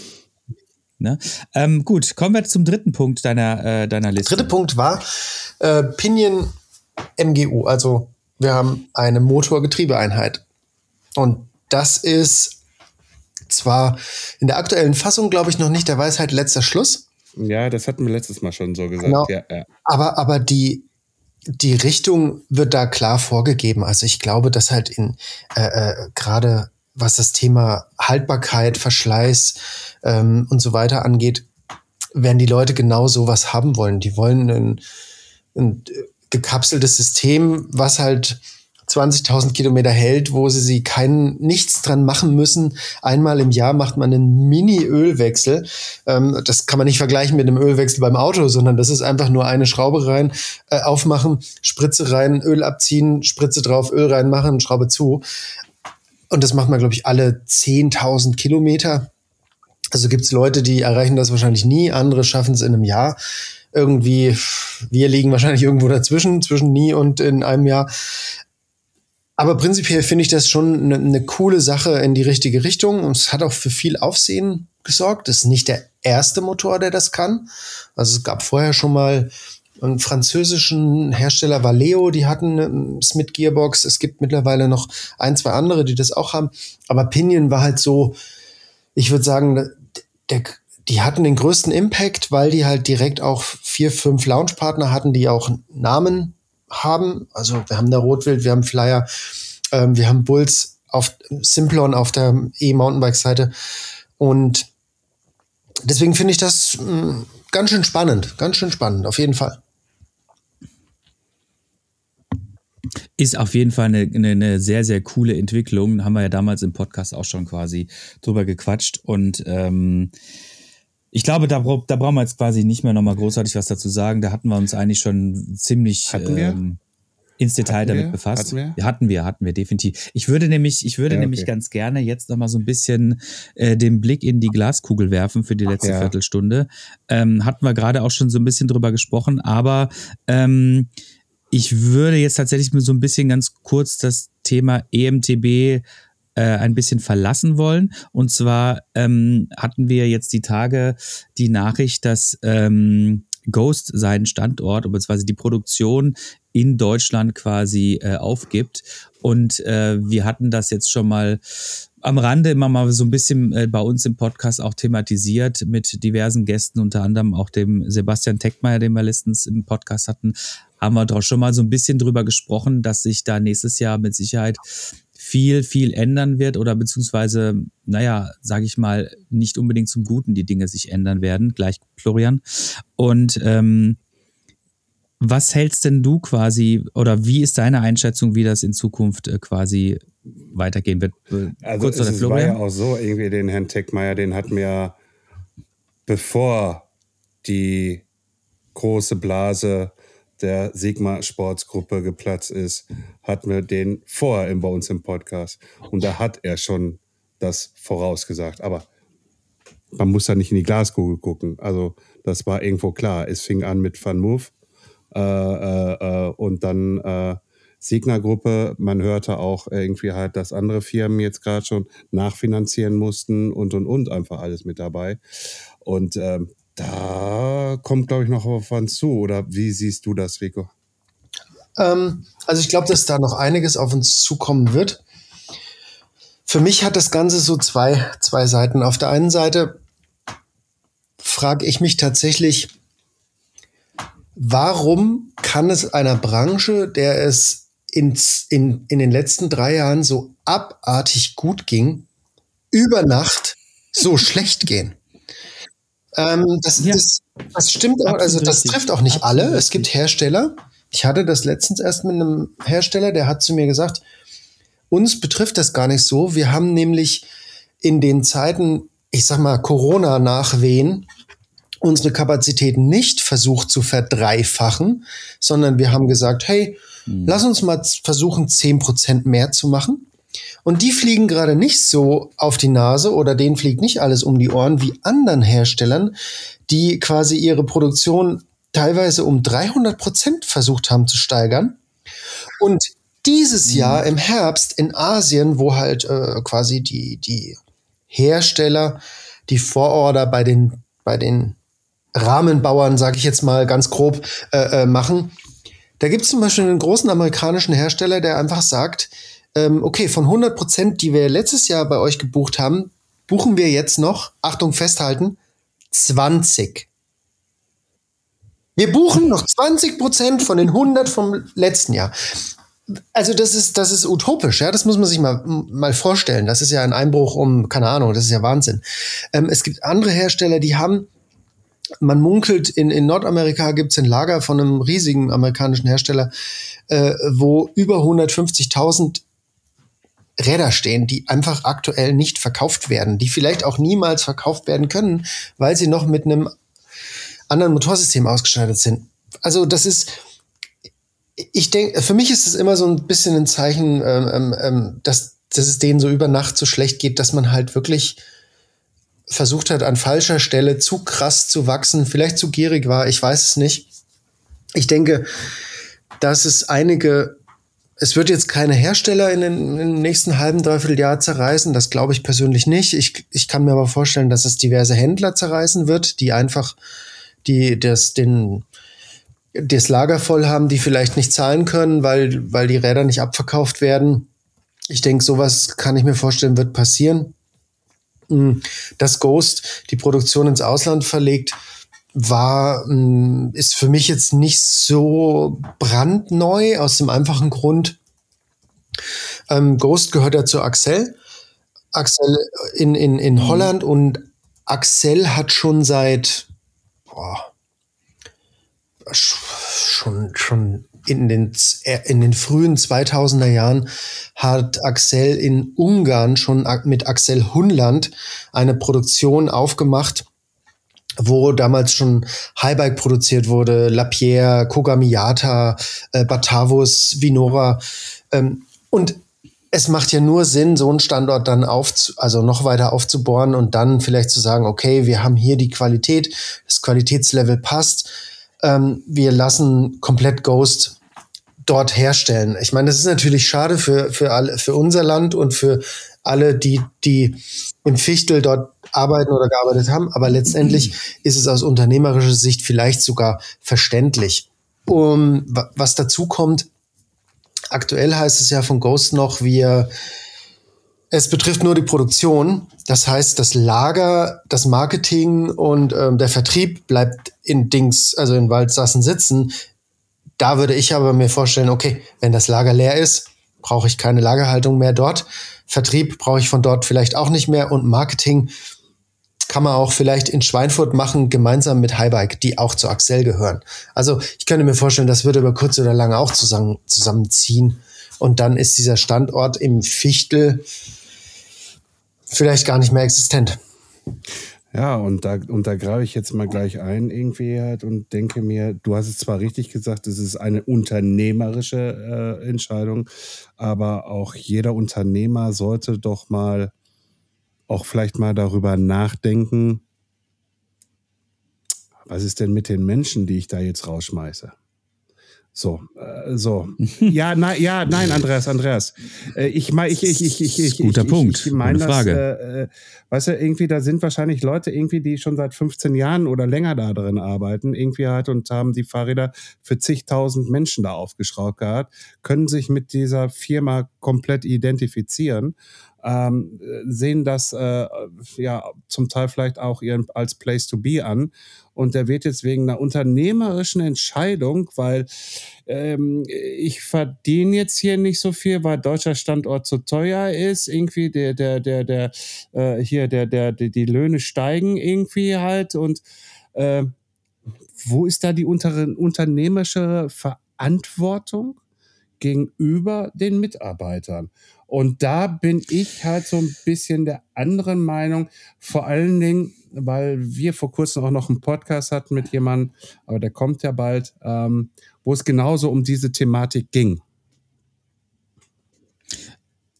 Ne? Ähm, gut, kommen wir zum dritten Punkt deiner, äh, deiner Liste. Dritte Punkt war äh, Pinion MGU. Also wir haben eine Motorgetriebeeinheit. Und das ist zwar in der aktuellen Fassung, glaube ich, noch nicht der Weisheit letzter Schluss. Ja, das hatten wir letztes Mal schon so gesagt. Genau. Ja, ja. Aber, aber die, die Richtung wird da klar vorgegeben. Also ich glaube, dass halt in äh, äh, gerade was das Thema Haltbarkeit, Verschleiß ähm, und so weiter angeht, werden die Leute genau sowas haben wollen. Die wollen ein, ein gekapseltes System, was halt 20.000 Kilometer hält, wo sie sie kein nichts dran machen müssen. Einmal im Jahr macht man einen Mini-Ölwechsel. Ähm, das kann man nicht vergleichen mit einem Ölwechsel beim Auto, sondern das ist einfach nur eine Schraube rein, äh, aufmachen, Spritze rein, Öl abziehen, Spritze drauf, Öl reinmachen, Schraube zu. Und das macht man, glaube ich, alle 10.000 Kilometer. Also gibt es Leute, die erreichen das wahrscheinlich nie, andere schaffen es in einem Jahr. Irgendwie, wir liegen wahrscheinlich irgendwo dazwischen, zwischen nie und in einem Jahr. Aber prinzipiell finde ich das schon eine ne coole Sache in die richtige Richtung. Und es hat auch für viel Aufsehen gesorgt. Das ist nicht der erste Motor, der das kann. Also es gab vorher schon mal einen französischen Hersteller Valeo, die hatten eine Smith Gearbox. Es gibt mittlerweile noch ein, zwei andere, die das auch haben. Aber Pinion war halt so, ich würde sagen, der, die hatten den größten Impact, weil die halt direkt auch vier, fünf Launchpartner hatten, die auch Namen haben. Also wir haben da Rotwild, wir haben Flyer, ähm, wir haben Bulls auf Simplon auf der E-Mountainbike-Seite. Und deswegen finde ich das mh, ganz schön spannend, ganz schön spannend, auf jeden Fall. Ist auf jeden Fall eine, eine, eine sehr, sehr coole Entwicklung. Haben wir ja damals im Podcast auch schon quasi drüber gequatscht. Und ähm, ich glaube, da, da brauchen wir jetzt quasi nicht mehr nochmal großartig was dazu sagen. Da hatten wir uns eigentlich schon ziemlich? Ähm, ins Detail Hatten damit wir? befasst. Hatten wir? Hatten wir, hatten wir definitiv. Ich würde nämlich, ich würde Ja, nämlich okay. ganz gerne jetzt nochmal so ein bisschen äh, den Blick in die Glaskugel werfen für die letzte Ja. Viertelstunde. Ähm, hatten wir gerade auch schon so ein bisschen drüber gesprochen, aber ähm, ich würde jetzt tatsächlich so ein bisschen ganz kurz das Thema EMTB äh, ein bisschen verlassen wollen. Und zwar ähm, hatten wir jetzt die Tage die Nachricht, dass ähm, Ghost seinen Standort bzw. die Produktion in Deutschland quasi äh, aufgibt. Und äh, wir hatten das jetzt schon mal am Rande immer mal so ein bisschen äh, bei uns im Podcast auch thematisiert mit diversen Gästen, unter anderem auch dem Sebastian Teckmeier, den wir letztens im Podcast hatten, haben wir doch schon mal so ein bisschen drüber gesprochen, dass sich da nächstes Jahr mit Sicherheit viel, viel ändern wird oder beziehungsweise, naja, sage ich mal, nicht unbedingt zum Guten die Dinge sich ändern werden. Gleich, Florian. Und ähm, was hältst denn du quasi oder wie ist deine Einschätzung, wie das in Zukunft äh, quasi weitergehen wird? Äh, Also Kurz es, es war ja auch so, irgendwie den Herrn Teckmeier, den hatten wir, bevor die große Blase der Sigma Sportsgruppe geplatzt ist, hatten wir den vorher bei uns im Podcast. Und da hat er schon das vorausgesagt. Aber man muss da nicht in die Glaskugel gucken. Also das war irgendwo klar. Es fing an mit Van Move äh, äh, äh, und dann äh, Signa-Gruppe. Man hörte auch irgendwie halt, dass andere Firmen jetzt gerade schon nachfinanzieren mussten und und und einfach alles mit dabei. Und ähm, da kommt, glaube ich, noch auf uns zu. Oder wie siehst du das, Rico? Ähm, also ich glaube, dass da noch einiges auf uns zukommen wird. Für mich hat das Ganze so zwei, zwei Seiten. Auf der einen Seite frage ich mich tatsächlich, warum kann es einer Branche, der es ins, in, in den letzten drei Jahren so abartig gut ging, über Nacht so schlecht gehen? Ähm, das, Ja. das, das stimmt auch, also das richtig. trifft auch nicht alle. Es gibt richtig. Hersteller. Ich hatte das letztens erst mit einem Hersteller, der hat zu mir gesagt, uns betrifft das gar nicht so. Wir haben nämlich in den Zeiten, ich sag mal, Corona-Nachwehen, unsere Kapazitäten nicht versucht zu verdreifachen, sondern wir haben gesagt, hey, lass uns mal versuchen, 10% mehr zu machen. Und die fliegen gerade nicht so auf die Nase oder denen fliegt nicht alles um die Ohren wie anderen Herstellern, die quasi ihre Produktion teilweise um 300 Prozent versucht haben zu steigern. Und dieses Jahr im Herbst in Asien, wo halt äh, quasi die, die Hersteller die Vororder bei den, bei den Rahmenbauern, sage ich jetzt mal ganz grob, äh, äh, machen. Da gibt es zum Beispiel einen großen amerikanischen Hersteller, der einfach sagt, ähm, okay, von 100 Prozent, die wir letztes Jahr bei euch gebucht haben, buchen wir jetzt noch, Achtung, festhalten, 20. Wir buchen noch 20 Prozent von den 100 vom letzten Jahr. Also das ist, das ist utopisch, ja, das muss man sich mal, mal vorstellen. Das ist ja ein Einbruch um, keine Ahnung, das ist ja Wahnsinn. Ähm, es gibt andere Hersteller, die haben, man munkelt, in, in Nordamerika gibt es ein Lager von einem riesigen amerikanischen Hersteller, äh, wo über 150.000 Räder stehen, die einfach aktuell nicht verkauft werden, die vielleicht auch niemals verkauft werden können, weil sie noch mit einem anderen Motorsystem ausgestattet sind. Also das ist, ich denke, für mich ist es immer so ein bisschen ein Zeichen, ähm, ähm, ähm, dass, dass es denen so über Nacht so schlecht geht, dass man halt wirklich versucht hat, an falscher Stelle zu krass zu wachsen, vielleicht zu gierig war, ich weiß es nicht. Ich denke, dass es einige es wird jetzt keine Hersteller in den, in den nächsten halben, dreiviertel Jahr zerreißen. Das glaube ich persönlich nicht. Ich, ich kann mir aber vorstellen, dass es diverse Händler zerreißen wird, die einfach die das, den, das Lager voll haben, die vielleicht nicht zahlen können, weil, weil die Räder nicht abverkauft werden. Ich denke, sowas kann ich mir vorstellen, wird passieren. Hm, dass Ghost die Produktion ins Ausland verlegt, war, hm, ist für mich jetzt nicht so brandneu, aus dem einfachen Grund, ähm, Ghost gehört ja zu Axel. Axel in, in, in mhm. Holland und Axel hat schon seit boah, schon, schon in den, in den frühen 2000er Jahren hat Axel in Ungarn schon mit Axel Hunland eine Produktion aufgemacht, wo damals schon Highbike produziert wurde, Lapierre, Kogamiata, äh, Batavus, Vinora. Ähm, und es macht ja nur Sinn, so einen Standort dann auf, also noch weiter aufzubohren und dann vielleicht zu sagen, okay, wir haben hier die Qualität, das Qualitätslevel passt, ähm, wir lassen komplett Ghost dort herstellen. Ich meine, das ist natürlich schade für, für alle, für unser Land und für alle, die, die im Fichtel dort arbeiten oder gearbeitet haben. Aber letztendlich ist es aus unternehmerischer Sicht vielleicht sogar verständlich. Um, was dazu kommt, aktuell heißt es ja von Ghost noch, wir, es betrifft nur die Produktion. Das heißt, das Lager, das Marketing und ähm, der Vertrieb bleibt in Dings, also in Waldsassen sitzen. Da würde ich aber mir vorstellen, okay, wenn das Lager leer ist, brauche ich keine Lagerhaltung mehr dort. Vertrieb brauche ich von dort vielleicht auch nicht mehr und Marketing kann man auch vielleicht in Schweinfurt machen, gemeinsam mit Highbike, die auch zu Axel gehören. Also ich könnte mir vorstellen, das würde über kurz oder lang auch zusammen, zusammenziehen. Und dann ist dieser Standort im Fichtel vielleicht gar nicht mehr existent. Ja, und da, und da greife ich jetzt mal gleich ein irgendwie halt und denke mir, du hast es zwar richtig gesagt, es ist eine unternehmerische äh, Entscheidung, aber auch jeder Unternehmer sollte doch mal auch vielleicht mal darüber nachdenken, was ist denn mit den Menschen, die ich da jetzt rausschmeiße? So, äh, so. Ja, na, ja, nein, Andreas, Andreas. Äh, ich meine, ich, ich, ich, ich, ich, guter ich, Punkt. Ich meine, Frage. Äh, äh, weißt du, irgendwie, da sind wahrscheinlich Leute irgendwie, die schon seit 15 Jahren oder länger da drin arbeiten, irgendwie halt und haben die Fahrräder für zigtausend Menschen da aufgeschraubt gehabt, können sich mit dieser Firma komplett identifizieren ähm, sehen das äh, ja zum Teil vielleicht auch ihren, als Place to be an. Und der wird jetzt wegen einer unternehmerischen Entscheidung, weil ähm, ich verdiene jetzt hier nicht so viel, weil deutscher Standort zu teuer ist, irgendwie der, der, der, der, äh, hier, der, der, der, die Löhne steigen irgendwie halt und äh, wo ist da die unter, unternehmerische Verantwortung gegenüber den Mitarbeitern? Und da bin ich halt so ein bisschen der anderen Meinung, vor allen Dingen, weil wir vor kurzem auch noch einen Podcast hatten mit jemandem, aber der kommt ja bald, ähm, wo es genauso um diese Thematik ging.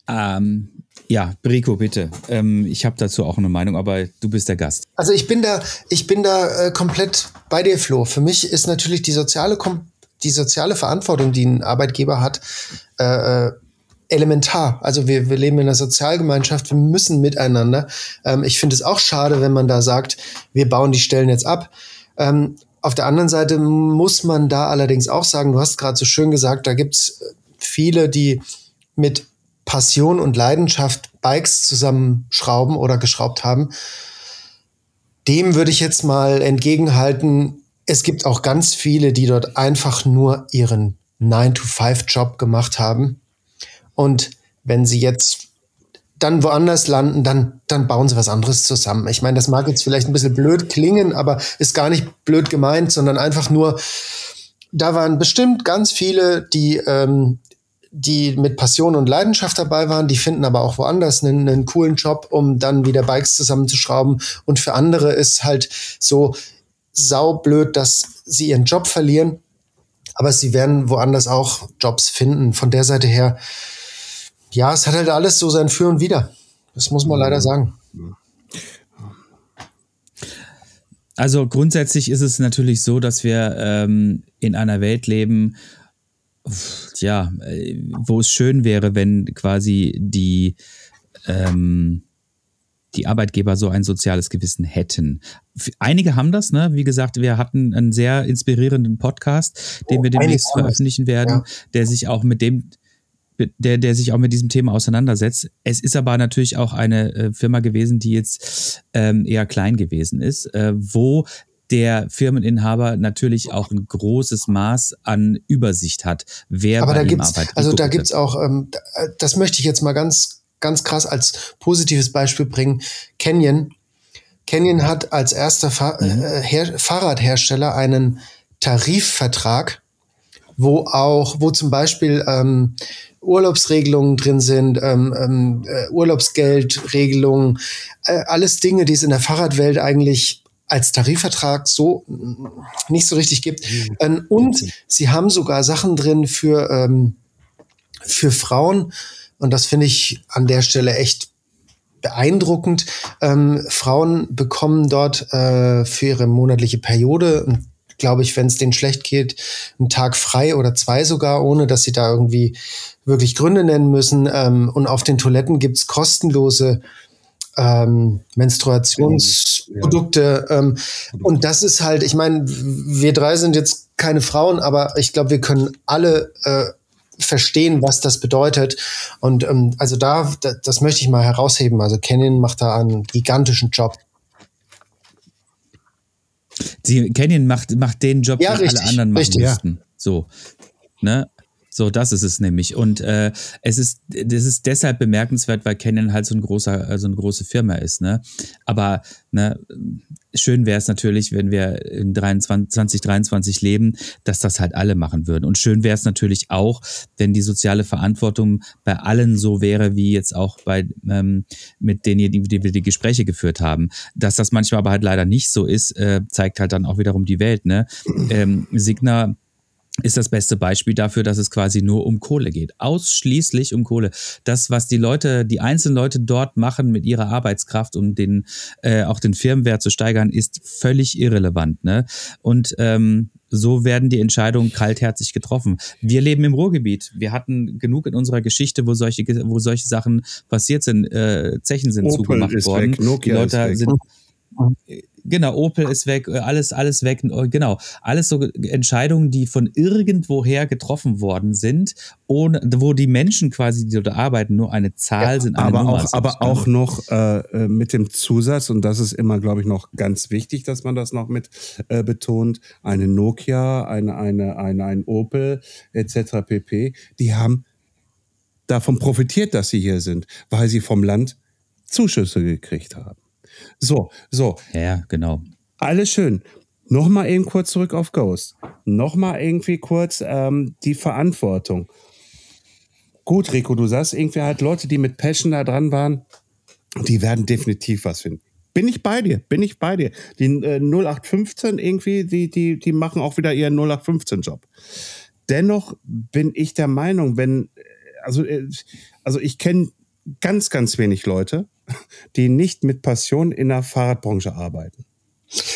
Ähm, ja, Rico, bitte. Ähm, ich habe dazu auch eine Meinung, aber du bist der Gast. Also ich bin da, ich bin da äh, komplett bei dir, Flo. Für mich ist natürlich die soziale, Kom die soziale Verantwortung, die ein Arbeitgeber hat, äh, äh, elementar. Also wir, wir leben in einer Sozialgemeinschaft, wir müssen miteinander. Ähm, ich finde es auch schade, wenn man da sagt, wir bauen die Stellen jetzt ab. Ähm, auf der anderen Seite muss man da allerdings auch sagen, du hast gerade so schön gesagt, da gibt's viele, die mit Passion und Leidenschaft Bikes zusammenschrauben oder geschraubt haben. Dem würde ich jetzt mal entgegenhalten, es gibt auch ganz viele, die dort einfach nur ihren 9-to-5-Job gemacht haben. Und wenn sie jetzt dann woanders landen, dann, dann bauen sie was anderes zusammen. Ich meine, das mag jetzt vielleicht ein bisschen blöd klingen, aber ist gar nicht blöd gemeint, sondern einfach nur, da waren bestimmt ganz viele, die, ähm, die mit Passion und Leidenschaft dabei waren, die finden aber auch woanders einen, einen coolen Job, um dann wieder Bikes zusammenzuschrauben. Und für andere ist halt so saublöd, dass sie ihren Job verlieren, aber sie werden woanders auch Jobs finden. Von der Seite her, ja, es hat halt alles so sein Für und Wider. Das muss man leider sagen. Also grundsätzlich ist es natürlich so, dass wir ähm, in einer Welt leben, ja, äh, wo es schön wäre, wenn quasi die ähm, die Arbeitgeber so ein soziales Gewissen hätten. Einige haben das, ne? Wie gesagt, wir hatten einen sehr inspirierenden Podcast, den Oh, wir demnächst veröffentlichen werden, Ja. der sich auch mit dem der, der sich auch mit diesem Thema auseinandersetzt. Es ist aber natürlich auch eine äh, Firma gewesen, die jetzt ähm, eher klein gewesen ist, äh, wo der Firmeninhaber natürlich auch ein großes Maß an Übersicht hat, wer Aber bei da ihm gibt's, arbeitet. also da bitte. gibt's auch, ähm, da- das möchte ich jetzt mal ganz, ganz krass als positives Beispiel bringen. Canyon. Canyon hat als erster Fa äh, Her Fahrradhersteller einen Tarifvertrag, wo auch, wo zum Beispiel ähm, Urlaubsregelungen drin sind, ähm, ähm, äh, Urlaubsgeldregelungen, äh, alles Dinge, die es in der Fahrradwelt eigentlich als Tarifvertrag so nicht so richtig gibt. Ähm, und sie haben sogar Sachen drin für, ähm, für Frauen. Und das finde ich an der Stelle echt beeindruckend. Ähm, Frauen bekommen dort äh, für ihre monatliche Periode, glaube ich, wenn es denen schlecht geht, einen Tag frei oder zwei sogar, ohne dass sie da irgendwie wirklich Gründe nennen müssen. Ähm, und auf den Toiletten gibt's kostenlose ähm, Menstruationsprodukte. Ähm, und das ist halt, ich meine, wir drei sind jetzt keine Frauen, aber ich glaube, wir können alle äh, verstehen, was das bedeutet. Und ähm, also da, da, das möchte ich mal herausheben. Also Canyon macht da einen gigantischen Job. Sie, Canyon macht, macht den Job, Ja, den richtig, alle anderen machen richtig. müssten. So. Ne? So, das ist es nämlich. Und äh, es ist, das ist deshalb bemerkenswert, weil Canon halt so ein großer, äh, so eine große Firma ist. Ne? Aber ne, schön wäre es natürlich, wenn wir in 23, 2023 leben, dass das halt alle machen würden. Und schön wäre es natürlich auch, wenn die soziale Verantwortung bei allen so wäre, wie jetzt auch bei ähm, mit denen, die, wir die Gespräche geführt haben. Dass das manchmal aber halt leider nicht so ist, äh, zeigt halt dann auch wiederum die Welt. Ne? Ähm, Signa ist das beste Beispiel dafür, dass es quasi nur um Kohle geht. Ausschließlich um Kohle. Das, was die Leute, die einzelnen Leute dort machen mit ihrer Arbeitskraft, um den, äh, auch den Firmenwert zu steigern, ist völlig irrelevant. Ne? Und ähm, so werden die Entscheidungen kaltherzig getroffen. Wir leben im Ruhrgebiet. Wir hatten genug in unserer Geschichte, wo solche, wo solche Sachen passiert sind. Äh, Zechen sind Opel zugemacht worden. weg, Nokia die Leute sind Genau, Opel ist weg, äh, alles, alles weg, äh, genau. Alles so Entscheidungen, die von irgendwoher getroffen worden sind, ohne, wo die Menschen quasi, die dort arbeiten, nur eine Zahl sind, eine aber Nummer auch, aber auch noch äh, äh, mit dem Zusatz, und das ist immer, glaube ich, noch ganz wichtig, dass man das noch mit äh, betont, eine Nokia, eine, eine, eine, ein Opel etc. pp., die haben davon profitiert, dass sie hier sind, weil sie vom Land Zuschüsse gekriegt haben. So, so, Ja, genau. alles schön. Nochmal eben kurz zurück auf Ghost. Nochmal irgendwie kurz ähm, die Verantwortung. Gut, Rico, du sagst irgendwie halt Leute, die mit Passion da dran waren, die werden definitiv was finden. Bin ich bei dir, bin ich bei dir. Die äh, 0815 irgendwie, die, die, die machen auch wieder ihren 0815-Job. Dennoch bin ich der Meinung, wenn äh, also, äh, also ich kenne ganz, ganz wenig Leute, die nicht mit Passion in der Fahrradbranche arbeiten.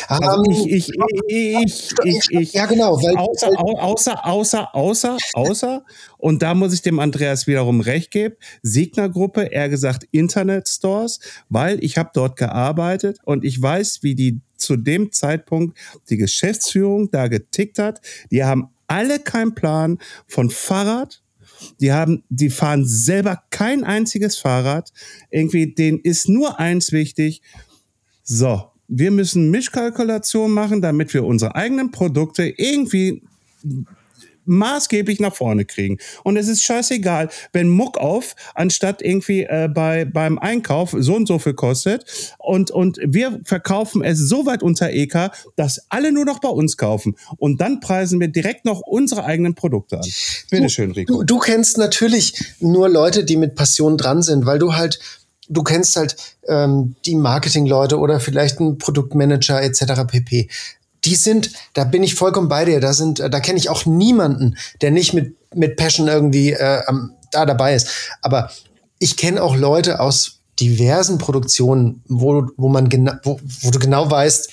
Also Ähm, ich, ich, ich, ich, ich, ja, genau, weil, außer, au- außer, außer, außer, außer, und da muss ich dem Andreas wiederum recht geben, Signer-Gruppe, eher gesagt Internet-Stores, weil ich habe dort gearbeitet und ich weiß, wie die zu dem Zeitpunkt die Geschäftsführung da getickt hat. Die haben alle keinen Plan von Fahrrad, die haben, die fahren selber kein einziges Fahrrad. Irgendwie, denen ist nur eins wichtig. So, wir müssen Mischkalkulation machen, damit wir unsere eigenen Produkte irgendwie maßgeblich nach vorne kriegen. Und es ist scheißegal, wenn Muck auf, anstatt irgendwie äh, bei, beim Einkauf so und so viel kostet und, und wir verkaufen es so weit unter EK, dass alle nur noch bei uns kaufen. Und dann preisen wir direkt noch unsere eigenen Produkte an. Bitteschön, Rico. Du, du kennst natürlich nur Leute, die mit Passion dran sind, weil du halt, du kennst halt ähm, die Marketingleute oder vielleicht einen Produktmanager etc. pp. Die sind, da bin ich vollkommen bei dir. Da sind, äh, da kenne ich auch niemanden, der nicht mit mit Passion irgendwie äh, da dabei ist. Aber ich kenne auch Leute aus diversen Produktionen, wo, wo man genau, wo, wo du genau weißt,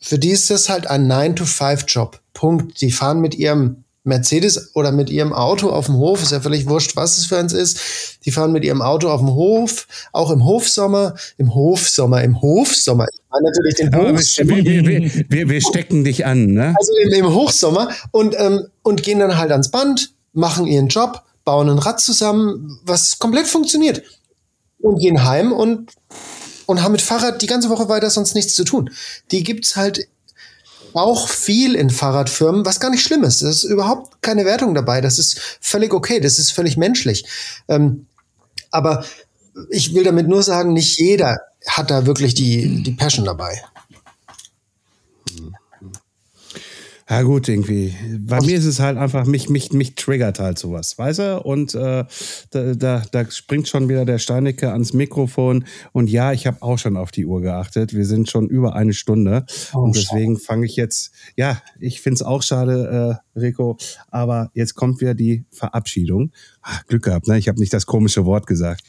für die ist das halt ein 9-to-5-Job. Punkt. Die fahren mit ihrem Mercedes oder mit ihrem Auto auf dem Hof, ist ja völlig wurscht, was es für eins ist. Die fahren mit ihrem Auto auf dem Hof, auch im Hofsommer, im Hofsommer, im Hofsommer. Natürlich den Aber Hofsommer. wir, wir, wir, wir, wir stecken dich an, ne? Also im, im Hochsommer und, ähm, und gehen dann halt ans Band, machen ihren Job, bauen ein Rad zusammen, was komplett funktioniert. Und gehen heim und, und haben mit Fahrrad die ganze Woche weiter sonst nichts zu tun. Die gibt's halt auch viel in Fahrradfirmen, was gar nicht schlimm ist. Das ist überhaupt keine Wertung dabei. Das ist völlig okay. Das ist völlig menschlich. Ähm, aber ich will damit nur sagen, nicht jeder hat da wirklich die, die Passion dabei. Ja gut, irgendwie. Bei mir ist es halt einfach, mich, mich, mich triggert halt sowas, weißt du? Und äh, da, da, da springt schon wieder der Steinecke ans Mikrofon. Und ja, ich habe auch schon auf die Uhr geachtet. Wir sind schon über eine Stunde. Oh, und deswegen fange ich jetzt, ja, ich find's auch schade, äh, Rico, aber jetzt kommt wieder die Verabschiedung. Ah, Glück gehabt, ne? Ich habe nicht das komische Wort gesagt.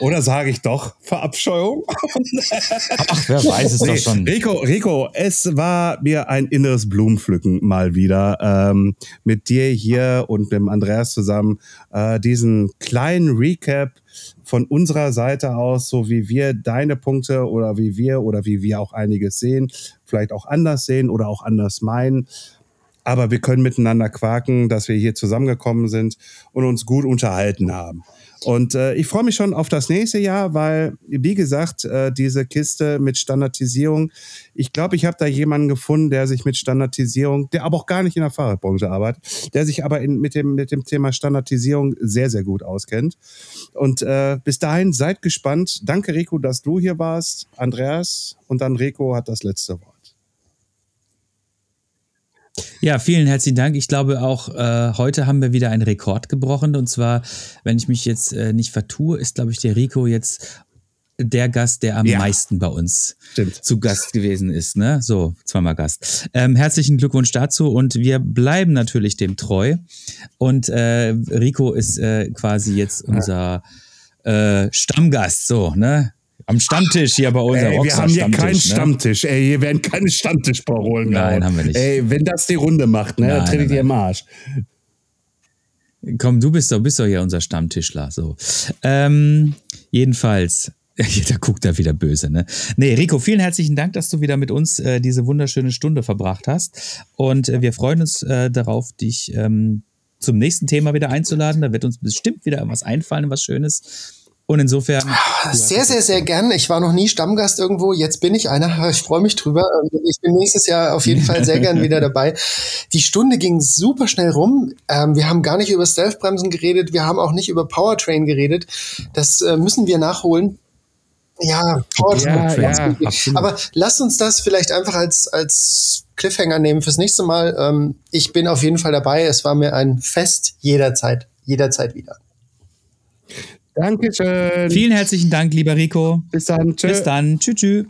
Oder sage ich doch Verabscheuung? Ach, wer weiß es doch schon. Rico, Rico, es war mir ein inneres Blumenpflücken mal wieder ähm, mit dir hier und dem Andreas zusammen äh, diesen kleinen Recap von unserer Seite aus, so wie wir deine Punkte oder wie wir oder wie wir auch einiges sehen, vielleicht auch anders sehen oder auch anders meinen. Aber wir können miteinander quaken, dass wir hier zusammengekommen sind und uns gut unterhalten haben. Und äh, ich freue mich schon auf das nächste Jahr, weil, wie gesagt, äh, diese Kiste mit Standardisierung, ich glaube, ich habe da jemanden gefunden, der sich mit Standardisierung, der aber auch gar nicht in der Fahrradbranche arbeitet, der sich aber in, mit, dem, mit dem Thema Standardisierung sehr, sehr gut auskennt. Und äh, bis dahin seid gespannt. Danke, Rico, dass du hier warst. Andreas und dann Rico hat das letzte Wort. Ja, vielen herzlichen Dank. Ich glaube auch, äh, heute haben wir wieder einen Rekord gebrochen. Und zwar, wenn ich mich jetzt äh, nicht vertue, ist, glaube ich, der Rico jetzt der Gast, der am Ja. meisten bei uns Stimmt. zu Gast gewesen ist. Ne? So, zweimal Gast. Ähm, herzlichen Glückwunsch dazu und wir bleiben natürlich dem treu. Und äh, Rico ist äh, quasi jetzt unser äh, Stammgast, so, ne? Am Stammtisch hier bei uns. Ey, wir haben hier keinen Stammtisch. Ey, hier werden keine Stammtischparolen ne? Nein, gehauen. haben wir nicht. Ey, wenn das die Runde macht, ne, Nein, dann tretet nein, ihr im Arsch. Komm, du bist doch, bist doch hier unser Stammtischler. So. Ähm, jedenfalls. Da guckt er wieder böse, ne? Nee, Rico, vielen herzlichen Dank, dass du wieder mit uns äh, diese wunderschöne Stunde verbracht hast. Und äh, wir freuen uns äh, darauf, dich ähm, zum nächsten Thema wieder einzuladen. Da wird uns bestimmt wieder was einfallen, was Schönes. Und insofern. hast Sehr, sehr, sehr gern. Ich war noch nie Stammgast irgendwo. Jetzt bin ich einer. Ich freue mich drüber. Ich bin nächstes Jahr auf jeden Fall sehr gern wieder dabei. Die Stunde ging super schnell rum. Ähm, wir haben gar nicht über Stealth-Bremsen geredet. Wir haben auch nicht über Powertrain geredet. Das äh, müssen wir nachholen. Ja, Powertrain. Ja, ja. Aber lasst uns das vielleicht einfach als, als Cliffhanger nehmen fürs nächste Mal. Ähm, ich bin auf jeden Fall dabei. Es war mir ein Fest jederzeit. Jederzeit wieder. Dankeschön. Vielen herzlichen Dank, lieber Rico. Bis dann. Tschö. Bis dann. Tschüss. tschüss.